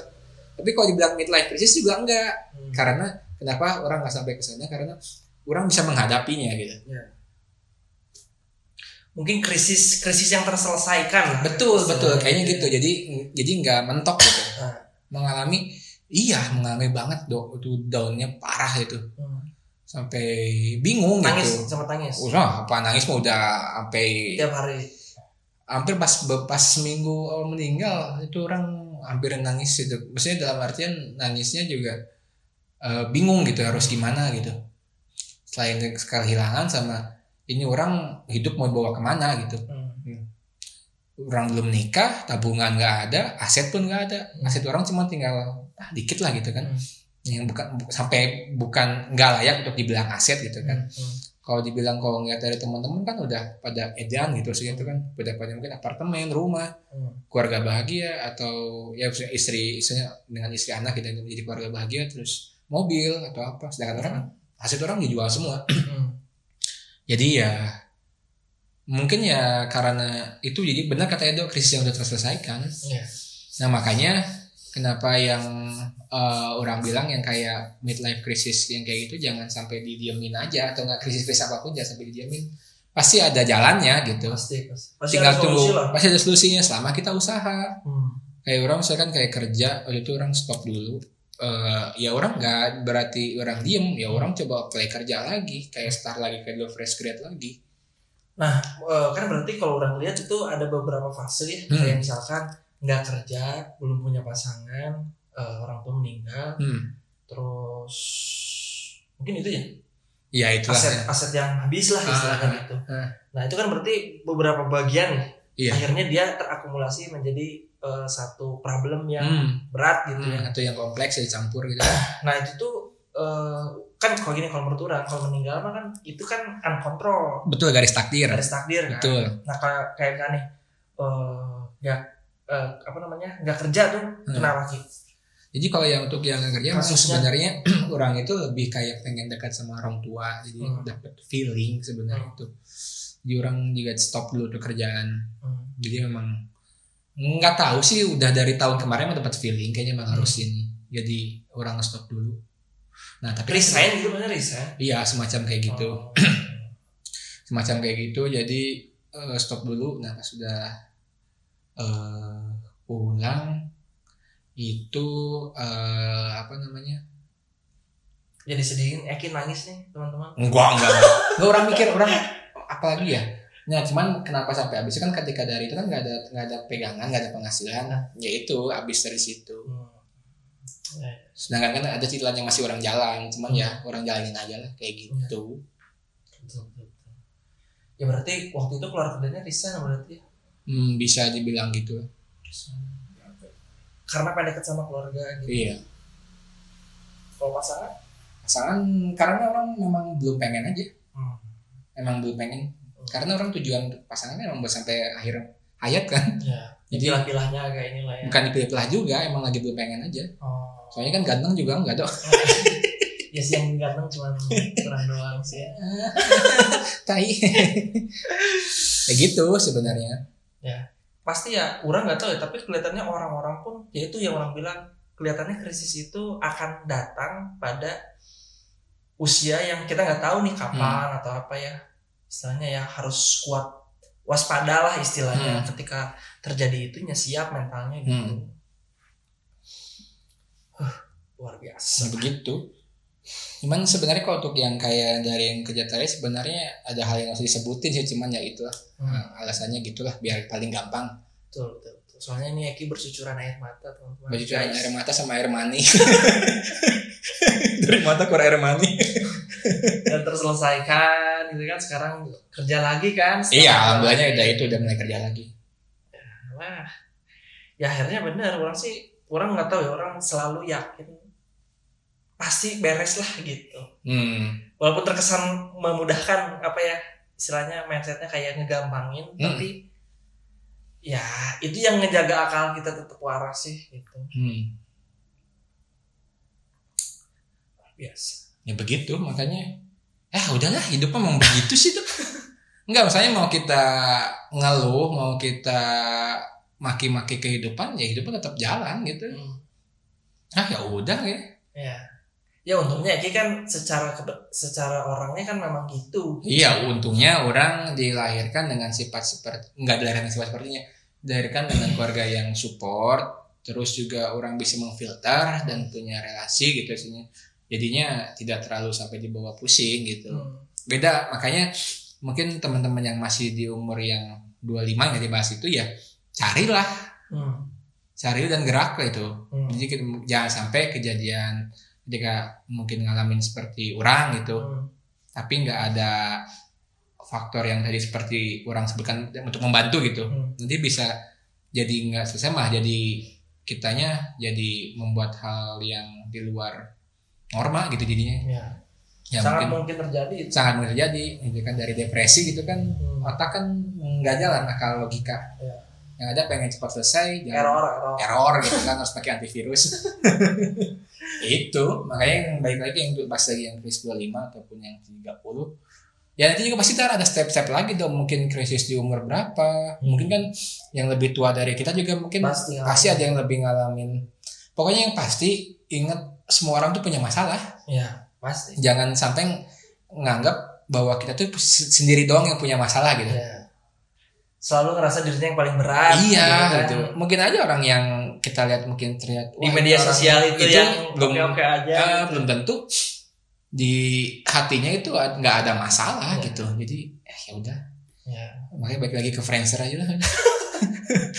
Tapi kalau dibilang midlife crisis juga enggak. Hmm. Karena kenapa orang nggak sampai ke sana? Karena orang bisa menghadapinya gitu. Mungkin krisis krisis yang terselesaikan lah. betul betul kayaknya gitu jadi jadi nggak mentok gitu Nah. mengalami iya mengalami banget dong itu daunnya parah itu Hmm. sampai bingung Tangis gitu sama tangis. Wah, apa nangis mah udah sampai Tiap hari. hampir pas pas seminggu awal meninggal itu orang hampir nangis itu maksudnya dalam artian nangisnya juga eh, bingung gitu harus gimana gitu selain kehilangan sama ini orang hidup mau bawa ke mana gitu Hmm. orang belum nikah tabungan nggak ada aset pun nggak ada aset orang cuma tinggal ah, dikit lah gitu kan Hmm. yang bukan bu- sampai bukan nggak layak untuk dibilang aset gitu kan Hmm. kalau dibilang kalau ngeliat dari teman-teman kan udah pada edan gitu sih itu kan udah pada mungkin apartemen rumah Hmm. keluarga bahagia atau ya istri istrinya dengan istri anak gitu jadi keluarga bahagia terus mobil atau apa sedangkan orang aset orang dijual semua Hmm. Jadi ya mungkin ya karena itu jadi benar kata Edo krisis yang udah terselesaikan Iya. nah makanya kenapa yang eh, orang bilang yang kayak midlife crisis yang kayak gitu jangan sampai didiemin aja atau nggak krisis krisis apa pun jangan sampai didiemin pasti ada jalannya gitu Pasti, pasti. Pasti tinggal ada tunggu lah. pasti ada solusinya selama kita usaha Hmm. kayak orang misalkan kayak kerja waktu itu orang stop dulu Eh, ya orang nggak berarti orang diem ya orang coba apply kerja lagi kayak start lagi kayak dulu fresh grade lagi Nah, eh, kan berarti kalau orang lihat itu ada beberapa fase ya, Hmm. kayak misalkan nggak kerja, belum punya pasangan, eh, orang tua meninggal, hmm. terus mungkin itu ya ya itulah aset aset yang habis lah istilahnya Ah, gitu. ah. Nah itu kan berarti beberapa bagian nih. Iya. akhirnya dia terakumulasi menjadi eh, satu problem yang Hmm. berat gitu ya. Hmm, atau yang kompleks ya dicampur gitu Nah itu tuh eh, kan kalau gini kalau menurut orang kalau meninggal mah kan itu kan uncontrol betul garis takdir garis takdir kan. betul Nah kayak kayak kan nih eh, nggak eh, apa namanya nggak kerja tuh Hmm. kenapa sih? jadi kalau yang untuk yang kerja memang Kasusnya. sebenarnya orang itu lebih kayak pengen dekat sama orang tua jadi Hmm. dapat feeling sebenarnya Hmm. itu jadi orang juga stop dulu tuh kerjaan Hmm. jadi memang nggak tahu sih udah dari tahun kemarin mah dapat feeling kayaknya emang Hmm. harus ini jadi orang stop dulu nah tapi Resign gitu maksudnya resign. iya semacam kayak gitu Oh. semacam kayak gitu jadi eh, stop dulu nah sudah eh, pulang itu eh, apa namanya Jadi sedihin, Ekin nangis nih teman-teman. enggak enggak enggak orang mikir orang apalagi ya nah cuman kenapa sampai habis kan ketika dari itu kan nggak ada nggak ada pegangan nggak ada penghasilan ya itu habis dari situ Hmm. Ya, sedangkan kan ada cicilan yang masih orang jalan cuman ya orang jalanin aja lah kayak gitu betul, betul, betul. Ya berarti waktu itu keluar kerjanya resign berarti ya? hmm, bisa dibilang gitu. Karena pengen dekat sama keluarga gitu. iya Kalau pasangan? pasangan karena orang memang belum pengen aja Hmm. emang belum pengen karena orang tujuan pasangannya emang buat sampai akhir hayat kan Ya. Jadi- pilah-pilahnya agak inilah ya. bukan dipilih-pilih juga emang lagi belum pengen aja Oh. soalnya kan ganteng juga enggak dong ya sih yang ganteng cuma kurang doang sih. ya. tai ya gitu sebenarnya Pasti ya orang nggak tahu ya, tapi kelihatannya orang-orang pun ya itu yang orang bilang kelihatannya krisis itu akan datang pada usia yang kita nggak tahu nih kapan atau apa ya. Istilahnya ya harus kuat waspada lah istilahnya Hmm. ketika terjadi itunya siap mentalnya gitu. Hmm. Huh, luar biasa. Begitu cuman sebenarnya kalau untuk yang kayak dari yang kerja tadi sebenarnya ada hal yang harus disebutin sih cuman ya itulah Hmm. Nah, alasannya gitulah biar paling gampang betul, betul. Soalnya ini Eki bercucuran air mata, teman-teman. Guys. air mata sama air mani dari mata keluar air mani Dan terselesaikan gitu kan sekarang kerja lagi kan. iya alhamdulillahnya udah itu udah mulai kerja lagi Wah. Ya akhirnya benar orang sih orang nggak tahu ya orang selalu yakin pasti beres lah gitu. hmm. Walaupun terkesan memudahkan apa ya istilahnya mindsetnya kayak ngegampangin Hmm. tapi ya itu yang ngejaga akal kita tetap waras sih gitu. Hmm. Biasa. ya begitu makanya eh udahlah hidup memang begitu sih tuh Enggak, misalnya mau kita ngeluh, mau kita maki-maki kehidupan, ya hidupnya tetap jalan gitu. Hmm. Ah ya udah ya. Ya. Ya untungnya Eki kan secara secara orangnya kan memang gitu Iya, untungnya orang dilahirkan dengan sifat seperti nggak dilahirkan dengan sifat sepertinya, dilahirkan dengan keluarga yang support, terus juga orang bisa memfilter dan punya relasi gitu sini. Jadinya tidak terlalu sampai dibawa pusing gitu. Hmm. Beda makanya mungkin teman-teman yang masih di umur yang 25 nggak dibahas itu ya carilah, Hmm. cari dan gerak lah itu. Hmm. Jadi jangan sampai kejadian ketika mungkin ngalamin seperti orang gitu Hmm. tapi nggak ada faktor yang tadi seperti orang sebutkan untuk membantu gitu Hmm. nanti bisa jadi nggak selesai mah jadi kitanya jadi membuat hal yang di luar norma gitu jadinya Ya. ya sangat mungkin mungkin terjadi itu. sangat mungkin terjadi itu kan dari depresi gitu kan Hmm. otak kan nggak jalan akal logika Ya. yang ada pengen cepat selesai error error error gitu kan harus pakai antivirus itu makanya yang baik lagi yang pas lagi yang krisis 25 ataupun yang 30 ya nanti juga pasti ada step-step lagi dong mungkin krisis di umur berapa. Mungkin kan yang lebih tua dari kita juga mungkin pasti pasti ada yang lebih ngalamin. Pokoknya yang pasti ingat semua orang tuh punya masalah. Ya pasti. Jangan sampai nganggap bahwa kita tuh sendiri doang yang punya masalah gitu. Ya. selalu ngerasa dirinya yang paling berat iya kan. gitu. Mungkin aja orang yang kita lihat mungkin terlihat di "Wah, media sosial itu, itu yang belum oke oke aja gitu. belum tentu di hatinya itu nggak ada masalah Iya. gitu jadi eh, ya udah Ya. makanya balik lagi ke Friendster aja lah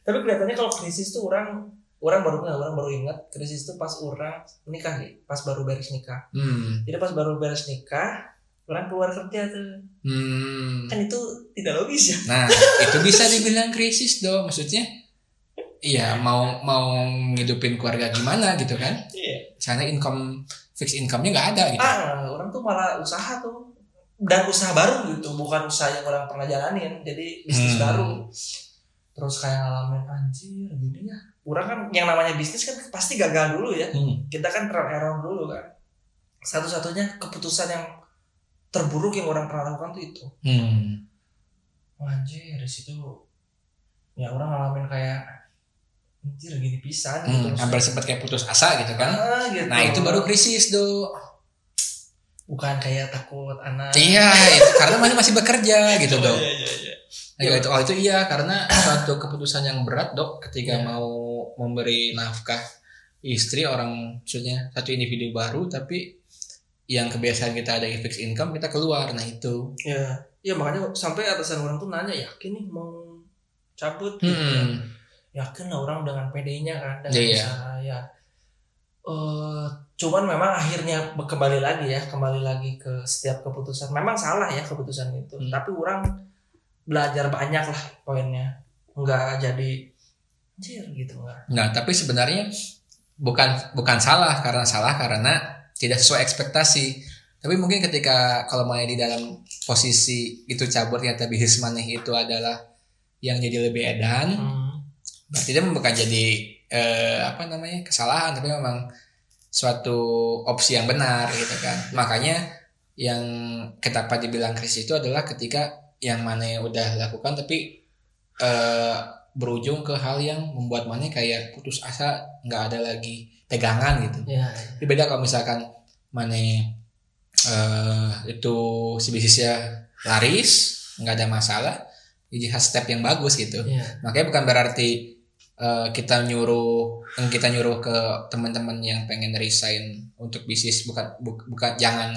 tapi kelihatannya kalau krisis tuh orang orang baru nggak orang baru ingat krisis tuh pas orang nikah nih pas baru beres nikah hmm. jadi pas baru beres nikah orang keluar kerja tuh Hmm. kan itu tidak logis ya nah itu bisa dibilang krisis dong maksudnya iya mau mau ngidupin keluarga gimana gitu kan? Iya. Karena income fix income-nya nggak ada gitu. Ah orang tuh malah usaha tuh. Dan usaha baru gitu bukan usaha yang orang pernah jalanin. Jadi bisnis Hmm. baru. Terus kayak ngalamin anjir gini ya. Orang kan yang namanya bisnis kan pasti gagal dulu ya. Hmm. kita kan trial error dulu kan. Satu-satunya keputusan yang terburuk yang orang pernah lakukan tuh itu. Hmm. Wah, anjir di situ ya orang ngalamin kayak anjir gini pisan gitu Hmm. hampir sempat kayak putus asa gitu kan. Ah, gitu. nah itu baru krisis do. Bukan kayak takut anak. Iya itu karena masih masih bekerja gitu dong iya iya iya. Ya, itu, oh itu iya karena suatu keputusan yang berat dok ketika Iya. mau memberi nafkah istri orang maksudnya satu individu baru tapi yang kebiasaan kita ada fixed income kita keluar. Nah itu. Ya ya makanya sampai atasan orang tuh nanya yakin nih mau cabut? Gitu hmm. Yakin lah orang dengan PD-nya kan dengan Iya. usaha ya. Eh cuman memang akhirnya kembali lagi ya kembali lagi ke setiap keputusan. Memang salah ya keputusan itu Hmm. tapi orang belajar banyak lah poinnya. Nggak jadi anjir gitu nggak. Nah tapi sebenarnya bukan bukan salah karena salah karena tidak sesuai ekspektasi. Tapi mungkin ketika kalau mau di dalam posisi itu cabut ternyata bisnis maneh itu adalah yang jadi lebih edan berarti dia bukan jadi eh, apa namanya kesalahan tapi memang suatu opsi yang benar gitu kan. Makanya yang kenapa dibilang krisis itu adalah ketika yang mana udah lakukan tapi eh, berujung ke hal yang membuat mana kayak putus asa nggak ada lagi pegangan gitu. Ya tapi beda kalau misalkan mana eh, itu si bisnisnya laris nggak ada masalah jadi step yang bagus gitu. Ya makanya bukan berarti eh, kita nyuruh yang kita nyuruh ke teman-teman yang pengen resign untuk bisnis bukan bu- bukan jangan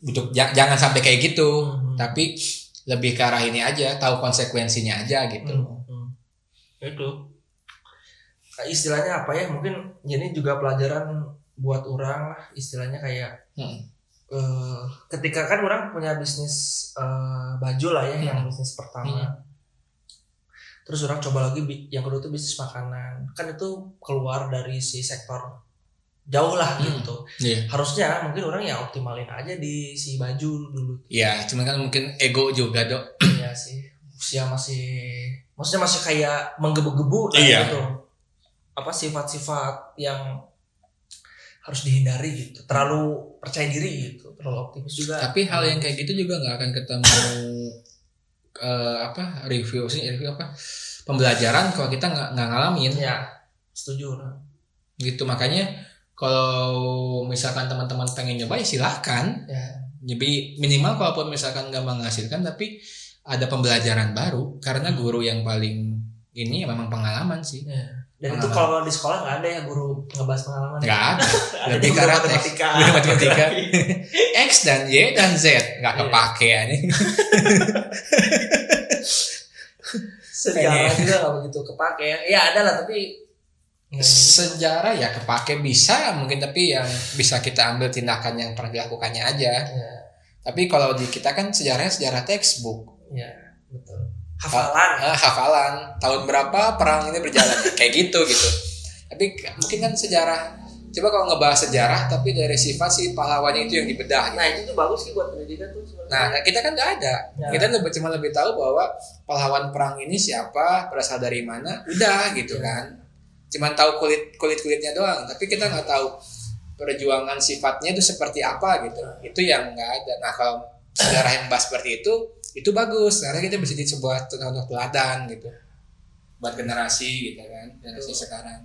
untuk ja- jangan sampai kayak gitu Hmm. tapi lebih ke arah ini aja tahu konsekuensinya aja gitu Hmm, hmm. itu Kayak istilahnya apa ya mungkin ini juga pelajaran buat orang lah istilahnya kayak Hmm. eh, ketika kan orang punya bisnis eh, baju lah ya yang Hmm. bisnis pertama terus orang coba lagi yang kedua tuh bisnis makanan. Kan itu keluar dari si sektor jauh lah Hmm. gitu. Iya. harusnya mungkin orang ya optimalin aja di si baju dulu. Ya cuman kan mungkin ego juga dok. Iya sih. Usia masih maksudnya masih kayak menggebu-gebu Iya. gitu. Apa sifat-sifat yang harus dihindari gitu. Terlalu percaya diri gitu. Terlalu optimis juga. Tapi hal yang kayak gitu juga nggak akan ketemu eh, apa review sih review apa pembelajaran kalau kita nggak nggak ngalamin. Ya setuju gitu makanya kalau misalkan teman-teman pengen nyoba ya silahkan. Ya. Jadi minimal kalaupun misalkan nggak menghasilkan tapi ada pembelajaran baru karena guru yang paling ini ya memang pengalaman sih. Ya. Dan itu kalau di sekolah nggak ada ya guru ngebahas pengalaman. nggak ada. Ada lebih karena matematika. guru matematika. X dan Y dan Z. Nggak Iya. kepake ya nih Sejarah juga nggak begitu kepake. Ya. Ya ada lah tapi sejarah ya kepake bisa mungkin tapi yang bisa kita ambil tindakan yang pernah dilakukannya aja. Ya, tapi kalau di kita kan sejarahnya sejarah textbook. Ya betul. Hafalan. Ah, hafalan tahun berapa perang ini berjalan kayak gitu gitu tapi mungkin kan sejarah coba kalau ngebahas sejarah tapi dari sifat si pahlawannya itu yang dibedah gitu. Nah itu tuh bagus sih buat pendidikan tuh nah sebenarnya. kita kan nggak ada Ya. kita lebih cuma lebih tahu bahwa pahlawan perang ini siapa berasal dari mana udah gitu Ya. kan cuman tahu kulit kulit kulitnya doang tapi kita nggak tahu perjuangan sifatnya itu seperti apa gitu itu yang nggak ada nah kalau sejarah yang bahas seperti itu itu bagus karena kita bisa jadi sebuah contoh teladan gitu. Buat generasi gitu kan generasi Betul. sekarang.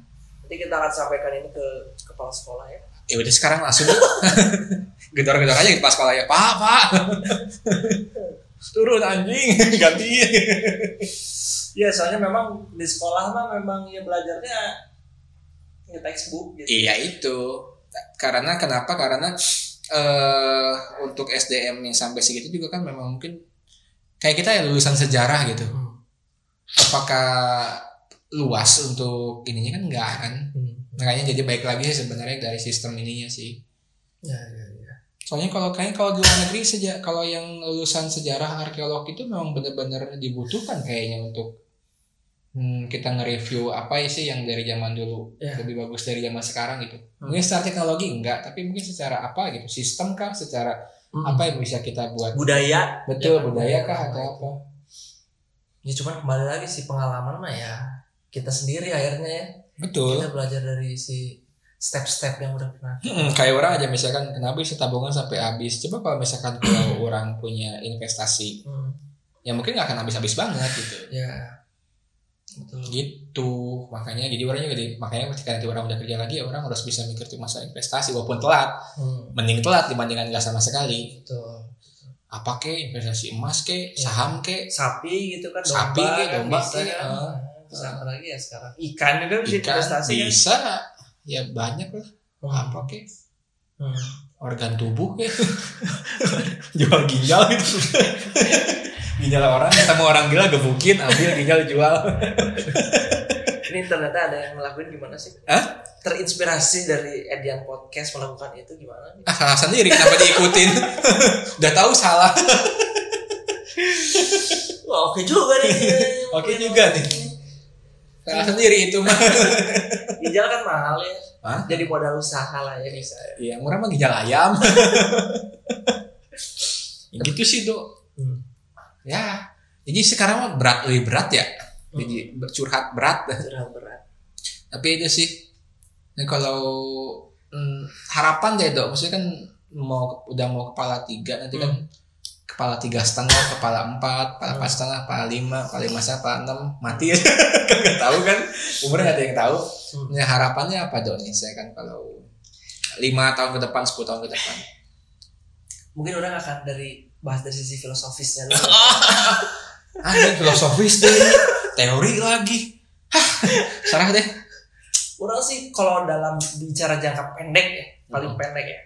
Nanti kita akan sampaikan ini ke kepala sekolah ya. ya udah sekarang langsung gedor-gedor aja pas sekolah ya. Pak pak. Turun anjing. Ganti. Iya soalnya memang di sekolah mah memang ya belajarnya ya textbook gitu. Iya itu. Karena kenapa? Karena eh untuk SDM yang sampai segitu juga kan memang mungkin kayak kita ya lulusan sejarah gitu. Hmm. Apakah luas untuk ininya kan enggak kan? Hmm. Makanya jadi baik lagi sebenarnya dari sistem ininya sih. Ya, ya, ya. Soalnya kalau kayaknya kalau di luar negeri seja kalau yang lulusan sejarah arkeolog itu memang benar-benar dibutuhkan kayaknya untuk hmm, kita nge-review apa sih yang dari zaman dulu Ya. lebih bagus dari zaman sekarang gitu. Hmm. Mungkin secara teknologi enggak, tapi mungkin secara apa gitu, sistem kah, secara Hmm. apa yang bisa kita buat budaya betul Ya, budaya kah atau apa? ya cuman kembali lagi sih pengalaman mah ya kita sendiri akhirnya ya Betul. kita belajar dari si step-step yang udah pernah Hmm, kayak orang aja misalkan kenapa bisa tabungan sampai habis. Coba kalau misalkan kalau orang punya investasi, Hmm, ya mungkin nggak akan habis-habis banget gitu. ya betul. Gitu. Makanya jadi orangnya jadi makanya ketika nanti orang udah kerja lagi ya orang harus bisa mikir tuh masa investasi walaupun telat. Hmm, mending telat dibandingkan nggak sama sekali. Betul apa ke investasi emas ke Ya. saham ke sapi gitu kan Sapi, domba, kan domba, bisa. iya. kan. Nah, bisa apa lagi ya sekarang. Ikan juga bisa ikan investasi kan? bisa. Ya banyak lah. Hmm. apa ke Hmm. organ tubuh ke jual ginjal gitu ginjal orang ketemu orang gila gebukin ambil ginjal jual ini ternyata ada yang ngelakuin gimana sih Hah? terinspirasi dari Edian podcast melakukan itu gimana nih ah salah sendiri kenapa diikutin udah tahu salah Wah, oke juga nih Oke juga nih. salah sendiri itu mah ginjal kan mahal ya Hah? jadi modal usaha lah ya bisa ya. Iya, murah mah ginjal ayam. ya gitu sih, Dok. Hmm. Ya. Jadi sekarang berat lebih berat ya. Jadi curhat berat. Curhat berat Tapi itu sih. Nah, kalau hmm, harapan deh, Dok. Maksudnya kan mau udah mau kepala tiga nanti kan kepala tiga setengah, kepala empat, kepala empat setengah, kepala lima, kepala lima setengah, kepala enam mati kan nggak tahu kan umurnya nggak ada yang tahu. Hmm. Nah, harapannya apa dok nih? Saya kan kalau lima tahun ke depan, 10 tahun ke depan. mungkin orang akan dari bahas dari sisi filosofisnya dulu Ah, filosofis deh, teori lagi. Hah, sarah deh. orang sih kalau dalam bicara jangka pendek ya paling Hmm. pendek ya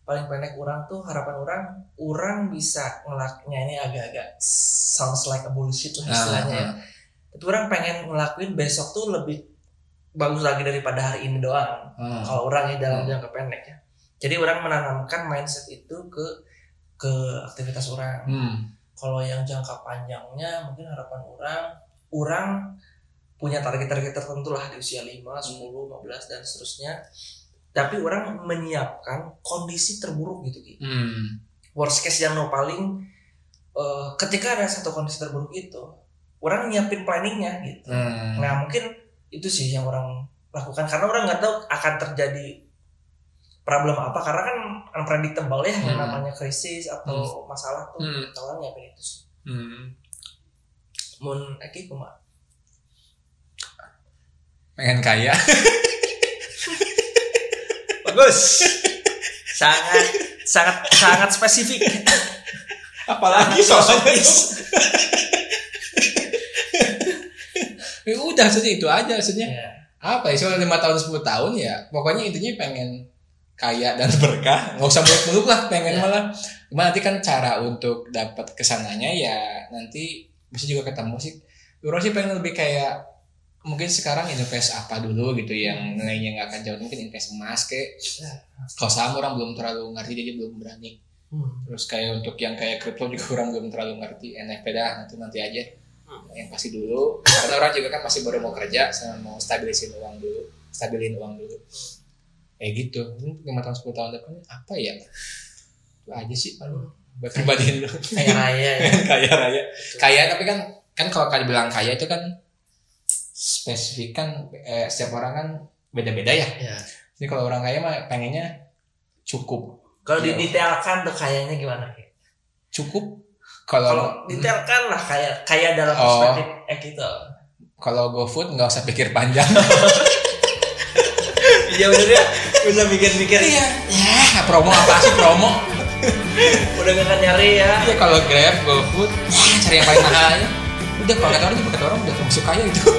paling pendek orang tuh harapan orang orang bisa ngelaknya ini agak-agak sounds like a bullshit lah istilahnya ya Ah, tapi orang pengen ngelakuin besok tuh lebih bagus lagi daripada hari ini doang ah. kalau orang ya dalam Hmm. jangka pendek ya jadi orang menanamkan mindset itu ke ke aktivitas orang Hmm. kalau yang jangka panjangnya mungkin harapan orang orang punya target-target tertentu lah di usia 5, 10, 15 dan seterusnya tapi orang menyiapkan kondisi terburuk gitu Ki. Hmm. worst case yang no paling eh, ketika ada satu kondisi terburuk itu orang nyiapin planningnya gitu Hmm. nah mungkin itu sih yang orang lakukan karena orang nggak tahu akan terjadi problem apa karena kan unpredictable ya yang Hmm. namanya krisis atau masalah tuh Hmm. orang nyiapin itu sih Hmm. mun Eki kumaha Pengen kaya. Bagus. sangat sangat sangat spesifik. Apalagi soalnya Ya udah maksudnya itu aja maksudnya Ya. apa ya soalnya lima tahun 10 tahun ya pokoknya intinya pengen kaya dan berkah. Nggak usah muluk-muluk lah pengen Ya. malah. Cuma nanti kan cara untuk dapat ke sananya ya nanti bisa juga ketemu sih. Orang sih pengen lebih kayak mungkin sekarang invest apa dulu gitu yang nilainya nggak akan jauh. Mungkin invest emas kayak Ya. kalau saham orang belum terlalu ngerti jadi belum berani. Hmm. terus kayak untuk yang kayak kripto juga orang belum terlalu ngerti. NFT dah nanti nanti aja. Hmm. yang pasti dulu. Karena orang juga kan masih baru mau kerja sama mau stabilisin uang dulu stabilin uang dulu kayak gitu lima tahun 10 tahun depan apa ya itu aja sih paling buat pribadi Kayak raya ya. kaya raya kaya tapi kan kan kalau kalian bilang kaya itu kan spesifik kan eh, setiap orang kan beda-beda ya Ya. jadi kalau orang kaya mah pengennya cukup Kalau Iya. didetailkan tuh kayaknya gimana? cukup Kalau detailkan lah kayak kayak dalam Oh. perspektif eh gitu. kalau GoFood nggak usah pikir panjang Iya bener ya. Bisa mikir-mikir. iya ya promo apa sih promo Udah gak akan nyari ya. Iya kalau Grab, GoFood, ya cari yang paling mahal aja. Udah kalau kata orang juga kata orang udah termasuk kaya gitu.